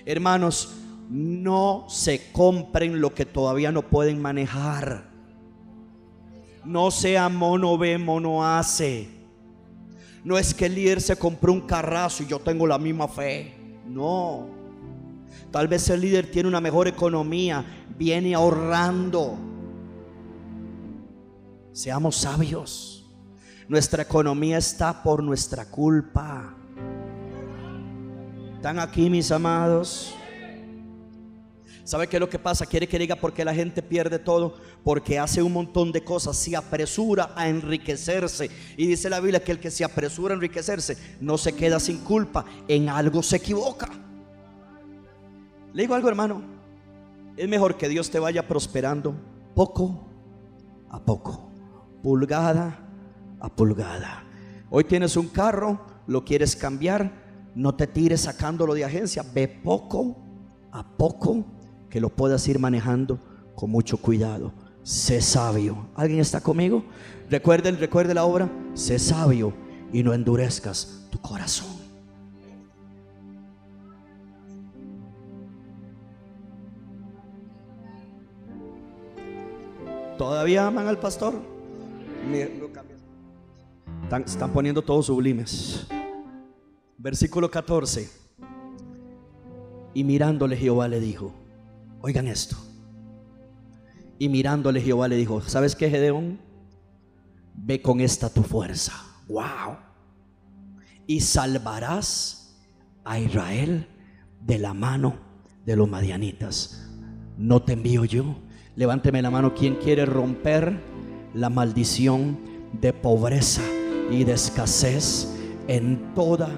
Hermanos, no se compren lo que todavía no pueden manejar. No sea mono ve, mono hace. No es que el líder se compró un carrazo y yo tengo la misma fe. No. Tal vez el líder tiene una mejor economía, viene ahorrando. Seamos sabios. Nuestra economía está por nuestra culpa. ¿Están aquí mis amados? ¿Sabe qué es lo que pasa? Quiere que diga por qué la gente pierde todo. Porque hace un montón de cosas, se apresura a enriquecerse. Y dice la Biblia que el que se apresura a enriquecerse no se queda sin culpa. En algo se equivoca. Le digo algo, hermano. Es mejor que Dios te vaya prosperando poco a poco, pulgada a pulgada. Hoy tienes un carro, lo quieres cambiar, no te tires sacándolo de agencia, ve poco a poco que lo puedas ir manejando con mucho cuidado. Sé sabio. ¿Alguien está conmigo? Recuerden, recuerde la obra. Sé sabio y no endurezcas tu corazón. ¿Todavía aman al pastor? Están, poniendo todos sublimes. Versículo 14. Y mirándole Jehová le dijo, Oigan esto. Y mirándole Jehová le dijo, ¿sabes qué, Gedeón? Ve con esta tu fuerza. Wow. Y salvarás a Israel de la mano de los madianitas. No te envío yo. Levánteme la mano quien quiere romper la maldición de pobreza y de escasez en toda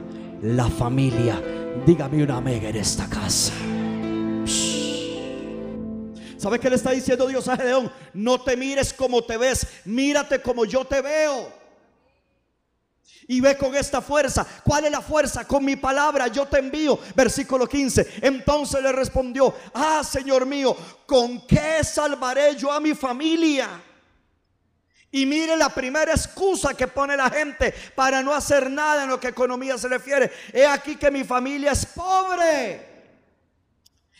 la familia. Dígame una mega en esta casa. ¿Sabe qué le está diciendo Dios a Gedeón? No te mires como te ves, mírate como yo te veo. Y ve con esta fuerza. ¿Cuál es la fuerza? Con mi palabra yo te envío. Versículo 15. Entonces le respondió, ah, Señor mío, ¿con qué salvaré yo a mi familia? Y mire la primera excusa que pone la gente para no hacer nada en lo que economía se refiere. He aquí que mi familia es pobre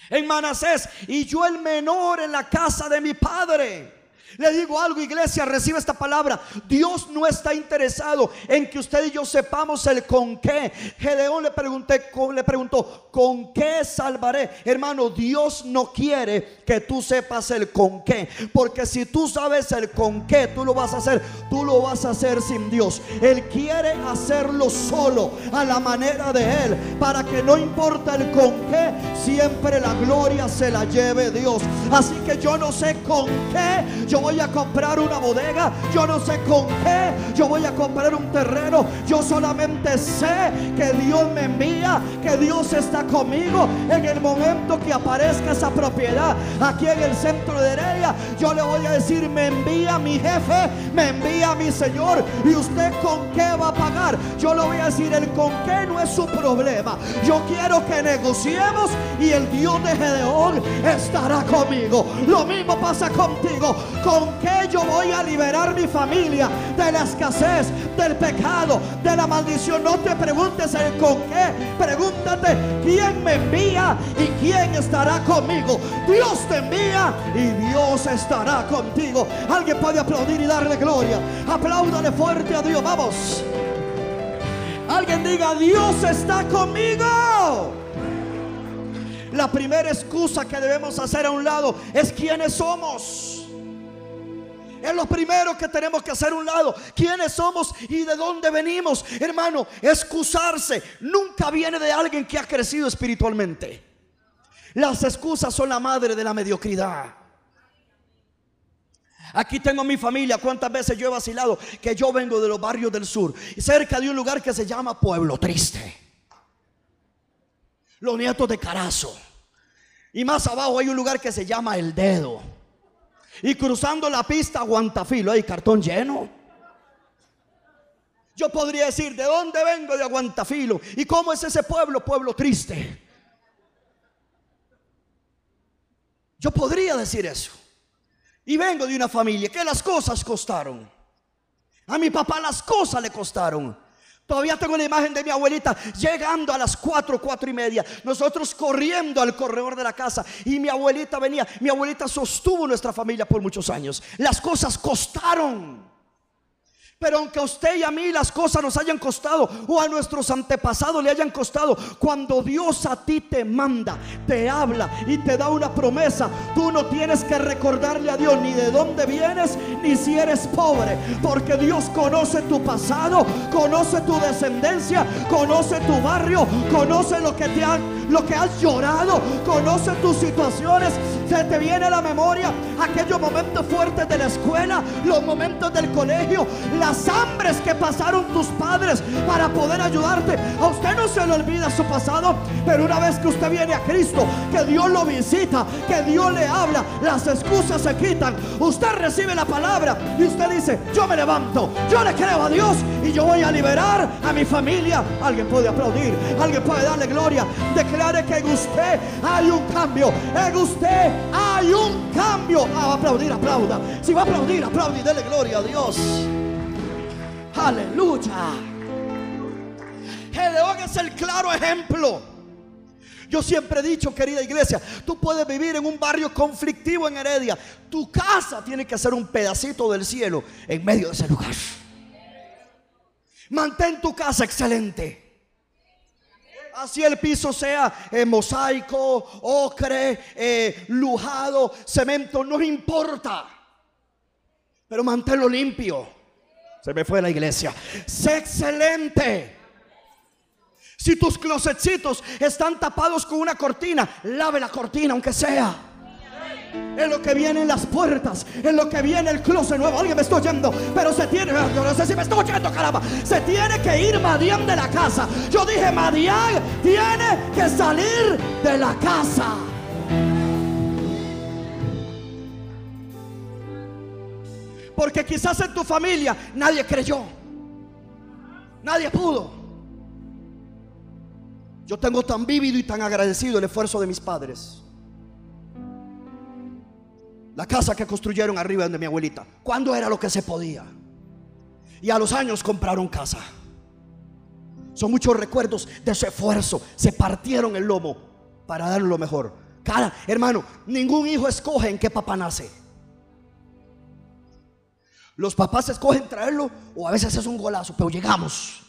en Manasés y yo el menor en la casa de mi padre. Le digo algo, iglesia, recibe esta palabra. Dios no está interesado en que usted y yo sepamos el con qué. Gedeón le, pregunté, le preguntó, ¿con qué salvaré? Hermano, Dios no quiere que tú sepas el con qué. Porque si tú sabes el con qué, tú lo vas a hacer. Tú lo vas a hacer sin Dios. Él quiere hacerlo solo, a la manera de Él. Para que no importa el con qué, siempre la gloria se la lleve Dios. Así que yo no sé con qué. Yo voy a comprar una bodega, yo no sé con qué, yo voy a comprar un terreno, yo solamente sé que Dios me envía, que Dios está conmigo en el momento que aparezca esa propiedad aquí en el centro de Heredia. Yo le voy a decir, me envía mi jefe, me envía mi Señor y usted con qué va a pagar. Yo le voy a decir, el con qué no es su problema. Yo quiero que negociemos y el Dios de Gedeón estará conmigo. Lo mismo pasa contigo. ¿Con qué yo voy a liberar mi familia de la escasez, del pecado, de la maldición? No te preguntes el con qué, pregúntate quién me envía y quién estará conmigo. Dios te envía y Dios estará contigo. Alguien puede aplaudir y darle gloria. Apláudale fuerte a Dios. Vamos. Alguien diga, Dios está conmigo. La primera excusa que debemos hacer a un lado es quiénes somos. Es lo primero que tenemos que hacer a un lado. ¿Quiénes somos y de dónde venimos? Hermano, excusarse nunca viene de alguien que ha crecido espiritualmente. Las excusas son la madre de la mediocridad. Aquí tengo mi familia. ¿Cuántas veces yo he vacilado? Que yo vengo de los barrios del sur, cerca de un lugar que se llama Pueblo Triste. Los nietos de Carazo. Y más abajo hay un lugar que se llama El Dedo. Y cruzando la pista, Aguantafilo, hay cartón lleno. Yo podría decir, ¿de dónde vengo de Aguantafilo? ¿Y cómo es ese pueblo? Pueblo triste. Yo podría decir eso. Y vengo de una familia que las cosas costaron. A mi papá las cosas le costaron. Todavía tengo la imagen de mi abuelita llegando a las cuatro, cuatro y media. Nosotros corriendo al corredor de la casa. Y mi abuelita venía. Mi abuelita sostuvo nuestra familia por muchos años. Las cosas costaron. Pero aunque a usted y a mí las cosas nos hayan costado o a nuestros antepasados le hayan costado, cuando Dios a ti te manda, te habla y te da una promesa, tú no tienes que recordarle a Dios ni de dónde vienes ni si eres pobre, porque Dios conoce tu pasado, conoce tu descendencia, conoce tu barrio, conoce lo que te han lo que has llorado, conoce tus situaciones. Se te viene a la memoria aquellos momentos fuertes de la escuela, los momentos del colegio, las hambres que pasaron tus padres para poder ayudarte. A usted no se le olvida su pasado, pero una vez que usted viene a Cristo, que Dios lo visita, que Dios le habla, las excusas se quitan. Usted recibe la palabra y usted dice, yo me levanto, yo le creo a Dios y yo voy a liberar a mi familia. Alguien puede aplaudir, alguien puede darle gloria. Declare que en usted hay un cambio. En usted hay un cambio. Ah, va a aplaudir, aplauda. Si va a aplaudir, aplaudir, dele gloria a Dios. Aleluya. Gedeón es el claro ejemplo. Yo siempre he dicho, querida iglesia, tú puedes vivir en un barrio conflictivo en Heredia. Tu casa tiene que ser un pedacito del cielo en medio de ese lugar. Mantén tu casa excelente. Así el piso sea eh, mosaico, ocre, eh, lujado, cemento, no importa. Pero manténlo limpio. Se me fue la iglesia. Sé excelente. Si tus closetcitos están tapados con una cortina, lave la cortina aunque sea. Es lo que viene en las puertas, es lo que viene el closet nuevo. Alguien me está oyendo, pero se tiene, no sé si me está oyendo, caramba. Se tiene que ir Madián de la casa. Yo dije, Madián tiene que salir de la casa. Porque quizás en tu familia nadie creyó, nadie pudo. Yo tengo tan vívido y tan agradecido el esfuerzo de mis padres. La casa que construyeron arriba de mi abuelita. ¿Cuándo era lo que se podía? Y a los años compraron casa. Son muchos recuerdos de ese esfuerzo. Se partieron el lomo para dar lo mejor. Cada hermano, ningún hijo escoge en qué papá nace. Los papás escogen traerlo o a veces es un golazo, pero llegamos.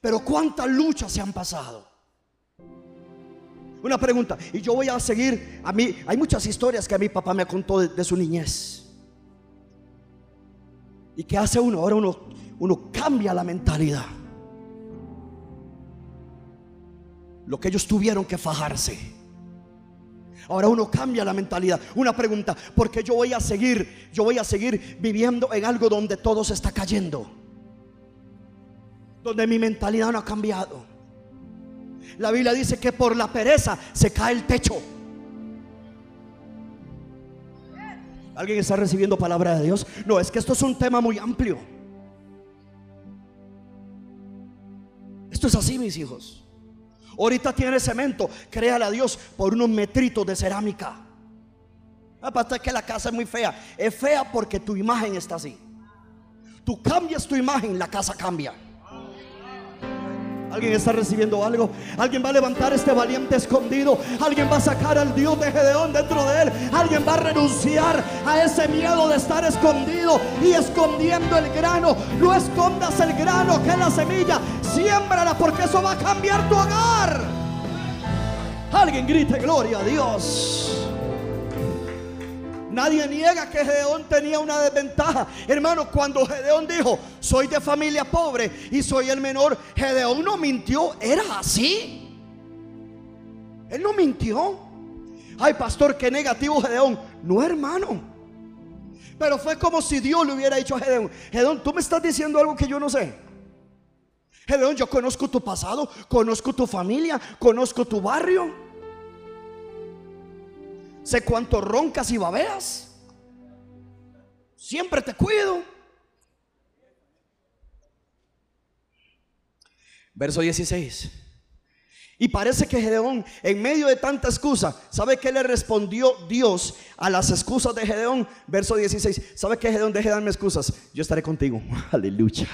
Pero cuántas luchas se han pasado. Una pregunta, y yo voy a seguir, a mí, hay muchas historias que a mi papá me contó de, su niñez. ¿Y qué hace uno? Ahora uno, uno cambia la mentalidad. Lo que ellos tuvieron que fajarse. Ahora uno cambia la mentalidad. Una pregunta, porque yo voy a seguir, yo voy a seguir viviendo en algo donde todo se está cayendo. Donde mi mentalidad no ha cambiado. La Biblia dice que por la pereza se cae el techo. ¿Alguien está recibiendo palabra de Dios? No, es que esto es un tema muy amplio. Esto es así, mis hijos. Ahorita tiene cemento, créale a Dios por unos metritos de cerámica. Aparte que la casa es muy fea. Es fea porque tu imagen está así. Tú cambias tu imagen, la casa cambia. Alguien está recibiendo algo. Alguien va a levantar este valiente escondido. Alguien va a sacar al Dios de Gedeón dentro de él. Alguien va a renunciar a ese miedo de estar escondido y escondiendo el grano. No escondas el grano que es la semilla. Siémbrala porque eso va a cambiar tu hogar. Alguien grite gloria a Dios. Nadie niega que Gedeón tenía una desventaja. Hermano, cuando Gedeón dijo, soy de familia pobre y soy el menor, Gedeón no mintió, era así. Él no mintió. Ay, pastor, qué negativo Gedeón. No, hermano. Pero fue como si Dios le hubiera dicho a Gedeón, Gedeón, tú me estás diciendo algo que yo no sé. Gedeón, yo conozco tu pasado, conozco tu familia, conozco tu barrio. Sé cuánto roncas y babeas. Siempre te cuido. Verso 16. Y parece que Gedeón, en medio de tanta excusa, ¿sabe qué le respondió Dios a las excusas de Gedeón? Verso 16. ¿Sabe qué Gedeón? Deje de darme excusas. Yo estaré contigo. Aleluya.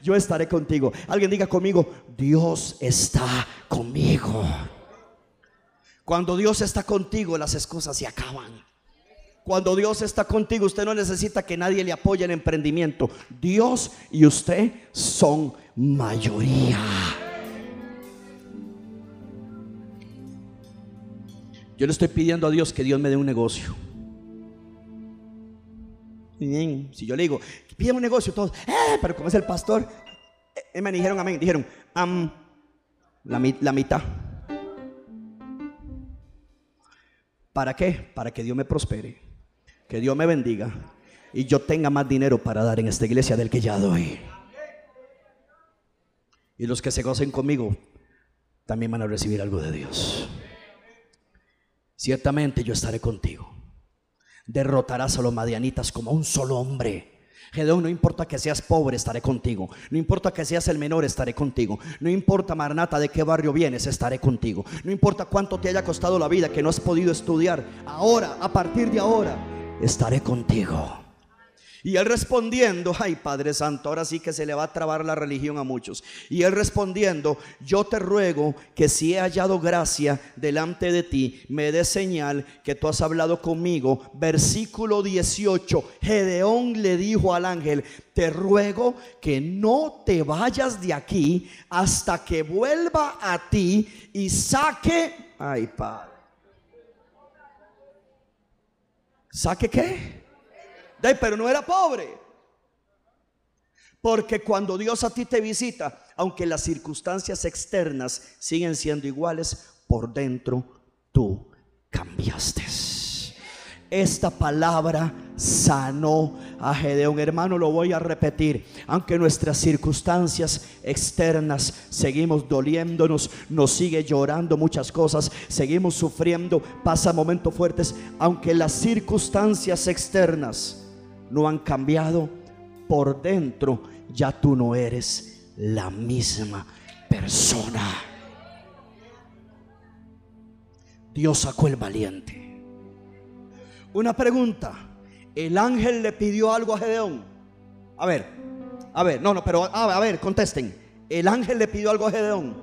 Yo estaré contigo. Alguien diga conmigo, Dios está conmigo. Cuando Dios está contigo, las excusas se acaban. Cuando Dios está contigo, usted no necesita que nadie le apoye en emprendimiento. Dios y usted son mayoría. Yo le estoy pidiendo a Dios que Dios me dé un negocio. Si yo le digo, pide un negocio, todos, eh, pero como es el pastor, eh, me dijeron amén, dijeron, la, la mitad. ¿Para qué? Para que Dios me prospere, que Dios me bendiga y yo tenga más dinero para dar en esta iglesia del que ya doy. Y los que se gocen conmigo también van a recibir algo de Dios. Ciertamente yo estaré contigo. Derrotarás a los madianitas como un solo hombre. Gedeón, no importa que seas pobre, estaré contigo. No importa que seas el menor, estaré contigo. No importa, Marnata, de qué barrio vienes, estaré contigo. No importa cuánto te haya costado la vida, que no has podido estudiar. Ahora, a partir de ahora, estaré contigo. Y él respondiendo, ay Padre Santo, ahora sí que se le va a trabar la religión a muchos. Y él respondiendo, yo te ruego que si he hallado gracia delante de ti, me dé señal que tú has hablado conmigo. Versículo 18, Gedeón le dijo al ángel, te ruego que no te vayas de aquí hasta que vuelva a ti y saque, ay Padre. ¿Saque qué? Pero no era pobre. Porque cuando Dios a ti te visita, aunque las circunstancias externas siguen siendo iguales, por dentro tú cambiaste. Esta palabra sanó a Gedeón. Hermano, lo voy a repetir. Aunque nuestras circunstancias externas seguimos doliéndonos, nos sigue llorando muchas cosas, seguimos sufriendo, pasa momentos fuertes. Aunque las circunstancias externas no han cambiado, por dentro ya tú no eres la misma persona. Dios sacó el valiente. Una pregunta. El ángel le pidió algo a Gedeón. A ver, a ver, no, no, pero a, ver, contesten. El ángel le pidió algo a Gedeón.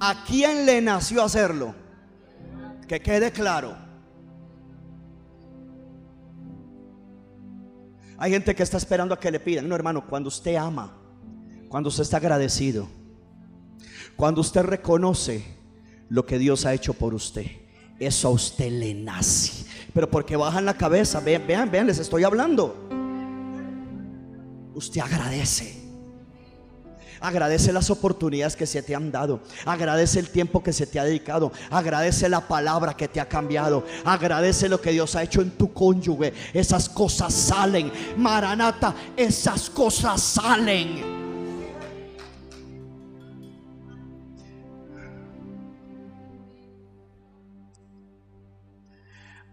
¿A quién le nació hacerlo? Que quede claro. Hay gente que está esperando a que le pidan. No, hermano, cuando usted ama, cuando usted está agradecido, cuando usted reconoce lo que Dios ha hecho por usted, eso a usted le nace. Pero porque bajan la cabeza, vean, vean, vean, les estoy hablando. Usted agradece. Agradece las oportunidades que se te han dado. Agradece el tiempo que se te ha dedicado. Agradece la palabra que te ha cambiado. Agradece lo que Dios ha hecho en tu cónyuge. Esas cosas salen. Maranata, esas cosas salen.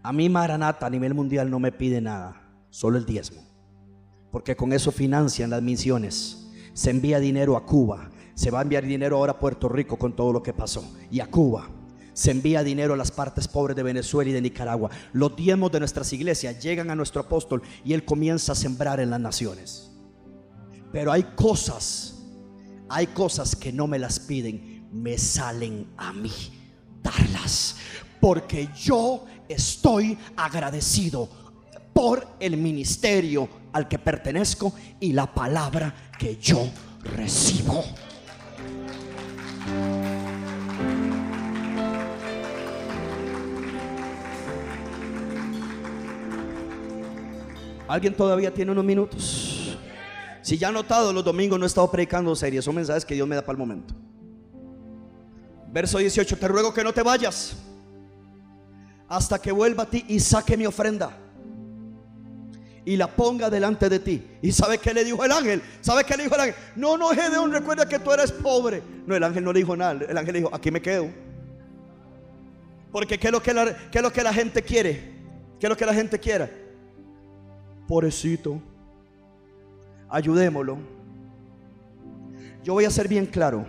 A mí Maranata a nivel mundial no me pide nada, solo el diezmo. Porque con eso financian las misiones se envía dinero a Cuba, se va a enviar dinero ahora a Puerto Rico con todo lo que pasó, y a Cuba. Se envía dinero a las partes pobres de Venezuela y de Nicaragua. Los diezmos de nuestras iglesias llegan a nuestro apóstol y él comienza a sembrar en las naciones. Pero hay cosas, hay cosas que no me las piden, me salen a mí darlas. Porque yo estoy agradecido por el ministerio al que pertenezco y la palabra que yo recibo. ¿Alguien todavía tiene unos minutos? Si ya ha notado, los domingos no he estado predicando series, son mensajes que Dios me da para el momento. Verso 18, te ruego que no te vayas hasta que vuelva a ti y saque mi ofrenda y la ponga delante de ti. ¿Y sabe qué le dijo el ángel? ¿Sabe qué le dijo el ángel? No, no, Gedeón, recuerda que tú eres pobre. No, el ángel no le dijo nada. El ángel le dijo, aquí me quedo. Porque ¿qué es lo que la, qué es lo que la gente quiere? ¿Qué es lo que la gente quiere? Pobrecito. Ayudémoslo. Yo voy a ser bien claro.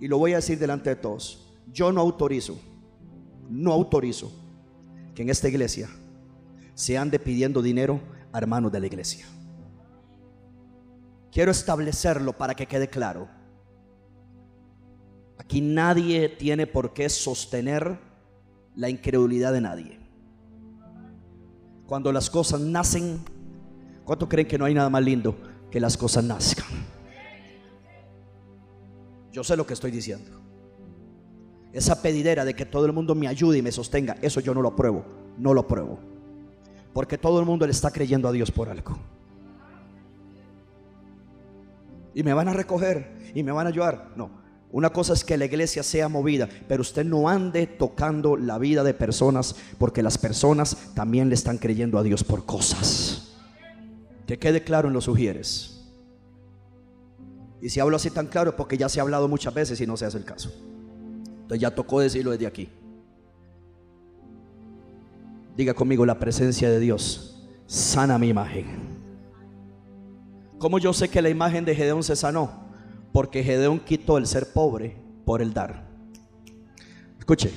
Y lo voy a decir delante de todos. Yo no autorizo. No autorizo que en esta iglesia se ande pidiendo dinero a hermanos de la iglesia. Quiero establecerlo para que quede claro. Aquí nadie tiene por qué sostener la incredulidad de nadie. Cuando las cosas nacen, ¿cuánto creen que no hay nada más lindo que las cosas nazcan? Yo sé lo que estoy diciendo. Esa pedidera de que todo el mundo me ayude y me sostenga, eso yo no lo apruebo, no lo apruebo. Porque todo el mundo le está creyendo a Dios por algo. Y me van a recoger y me van a ayudar. No, una cosa es que la iglesia sea movida, pero usted no ande tocando la vida de personas porque las personas también le están creyendo a Dios por cosas. Que quede claro en los sugieres. Y si hablo así tan claro es porque ya se ha hablado muchas veces y no se hace el caso. Entonces ya tocó decirlo desde aquí. Diga conmigo la presencia de Dios. Sana mi imagen. ¿Cómo yo sé que la imagen de Gedeón se sanó? Porque Gedeón quitó el ser pobre por el dar. Escuche,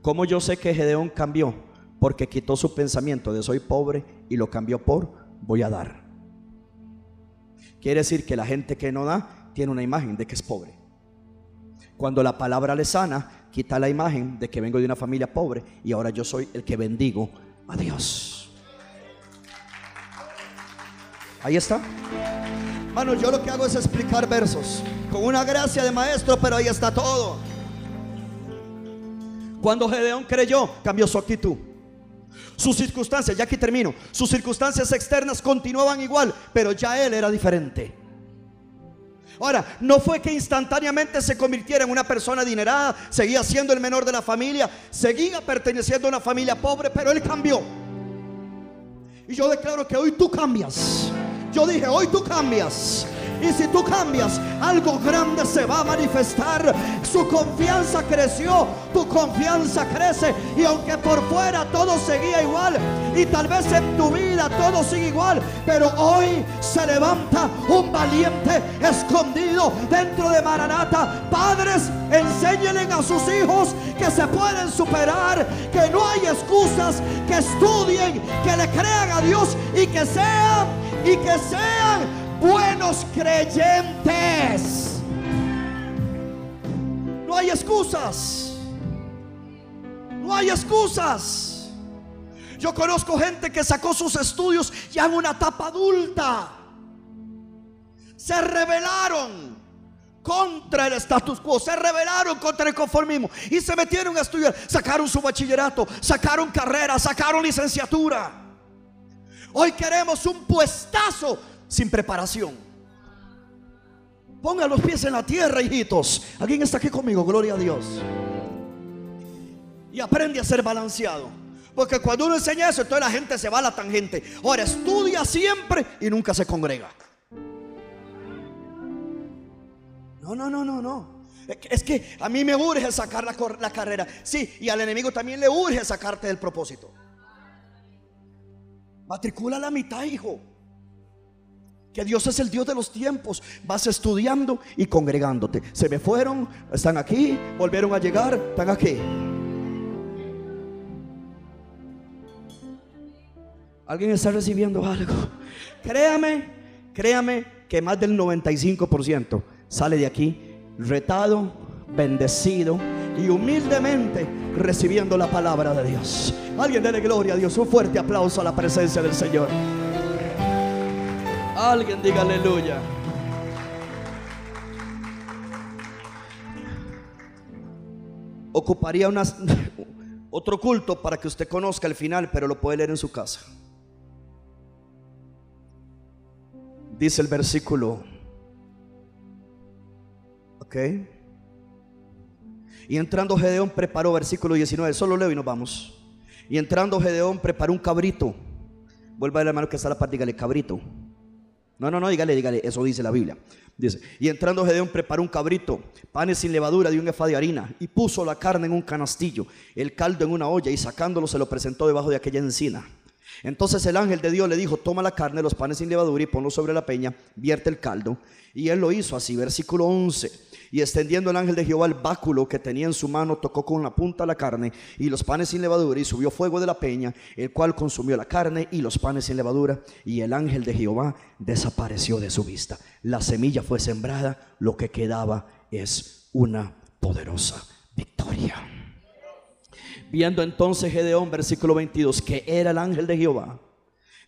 ¿cómo yo sé que Gedeón cambió? Porque quitó su pensamiento de soy pobre y lo cambió por voy a dar. Quiere decir que la gente que no da tiene una imagen de que es pobre. Cuando la palabra le sana, quita la imagen de que vengo de una familia pobre y ahora yo soy el que bendigo a Dios. Ahí está. Hermano, yo lo que hago es explicar versos con una gracia de maestro, pero ahí está todo. Cuando Gedeón creyó, cambió su actitud. Sus circunstancias, ya aquí termino, sus circunstancias externas continuaban igual, pero ya él era diferente. Ahora, no fue que instantáneamente se convirtiera en una persona adinerada, seguía siendo el menor de la familia, seguía perteneciendo a una familia pobre, pero él cambió. Y yo declaro que hoy tú cambias. Yo dije, hoy tú cambias. Y si tú cambias, algo grande se va a manifestar. Su confianza creció, tu confianza crece. Y aunque por fuera todo seguía igual, y tal vez en tu vida todo sigue igual, pero hoy se levanta un valiente escondido dentro de Maranata. Padres, enséñenle a sus hijos que se pueden superar, que no hay excusas, que estudien, que le crean a Dios y que sean y que sean buenos creyentes. No hay excusas. No hay excusas. Yo conozco gente que sacó sus estudios ya en una etapa adulta. Se rebelaron contra el status quo, se rebelaron contra el conformismo y se metieron a estudiar. Sacaron su bachillerato, sacaron carrera, sacaron licenciatura. Hoy queremos un puestazo sin preparación. Ponga los pies en la tierra, hijitos. ¿Alguien está aquí conmigo? Gloria a Dios. Y aprende a ser balanceado. Porque cuando uno enseña eso, entonces la gente se va a la tangente. Ahora estudia siempre y nunca se congrega. No, no, no, no, no. Es que a mí me urge sacar la, la carrera. Sí, y al enemigo también le urge sacarte del propósito. Matricula la mitad, hijo que Dios es el Dios de los tiempos. Vas estudiando y congregándote. Se me fueron, están aquí, volvieron a llegar, están aquí. ¿Alguien está recibiendo algo? Créame, créame que más del 95% sale de aquí retado, bendecido y humildemente recibiendo la palabra de Dios. Alguien dele gloria a Dios. Un fuerte aplauso a la presencia del Señor. Alguien diga aleluya. Ocuparía otro culto para que usted conozca el final, pero lo puede leer en su casa. Dice el versículo. Ok. Y entrando Gedeón preparó, versículo 19, solo leo y nos vamos. Y entrando Gedeón preparó un cabrito. Vuelva a ver hermano que está la parte, dígale cabrito. No, no, no, dígale, dígale, eso dice la Biblia. Dice, y entrando Gedeón preparó un cabrito, panes sin levadura de un efa de harina, y puso la carne en un canastillo, el caldo en una olla, y sacándolo se lo presentó debajo de aquella encina. Entonces el ángel de Dios le dijo, toma la carne, los panes sin levadura, y ponlo sobre la peña, vierte el caldo. Y él lo hizo así, versículo 11. Y extendiendo el ángel de Jehová el báculo que tenía en su mano, tocó con la punta la carne y los panes sin levadura, y subió fuego de la peña, el cual consumió la carne y los panes sin levadura, y el ángel de Jehová desapareció de su vista. La semilla fue sembrada, lo que quedaba es una poderosa victoria. Viendo entonces Gedeón, versículo 22, que era el ángel de Jehová,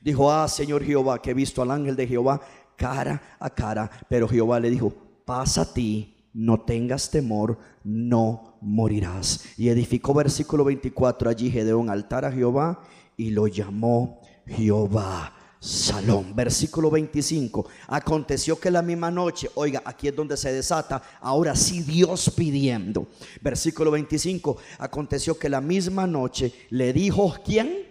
dijo, ah, Señor Jehová, que he visto al ángel de Jehová cara a cara. Pero Jehová le dijo, pasa a ti, no tengas temor, no morirás. Y edificó versículo 24 allí Gedeón altar a Jehová y lo llamó Jehová. Salón, versículo 25. Aconteció que la misma noche, oiga, aquí es donde se desata, ahora sí Dios pidiendo. Versículo 25. Aconteció que la misma noche le dijo, ¿quién?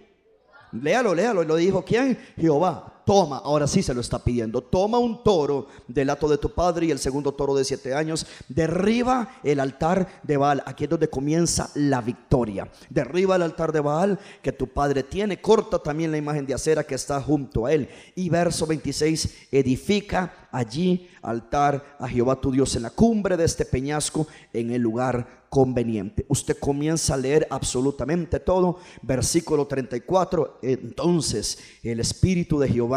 Léalo, léalo. Lo dijo, ¿quién? Jehová toma, ahora sí se lo está pidiendo, toma un toro del hato de tu padre y el segundo toro de siete años, derriba el altar de Baal, aquí es donde comienza la victoria, derriba el altar de Baal que tu padre tiene, corta también la imagen de acera que está junto a él. Y verso 26, edifica allí altar a Jehová tu Dios en la cumbre de este peñasco, en el lugar conveniente. Usted comienza a leer absolutamente todo. Versículo 34. Entonces el Espíritu de Jehová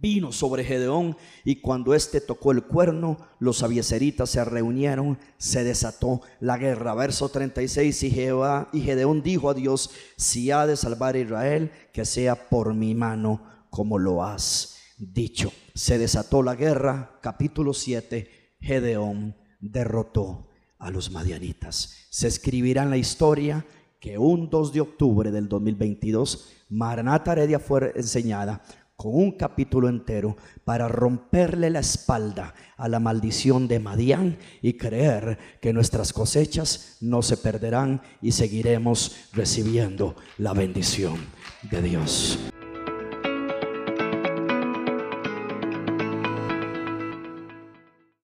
vino sobre Gedeón y cuando éste tocó el cuerno, los abieseritas se reunieron, se desató la guerra. Verso 36 y Jehová y Gedeón dijo a Dios, si ha de salvar a Israel, que sea por mi mano como lo has dicho. Se desató la guerra, capítulo 7, Gedeón derrotó a los madianitas. Se escribirá en la historia que un 2 de octubre del 2022, Maranata Heredia fue enseñada con un capítulo entero para romperle la espalda a la maldición de Madián y creer que nuestras cosechas no se perderán y seguiremos recibiendo la bendición de Dios.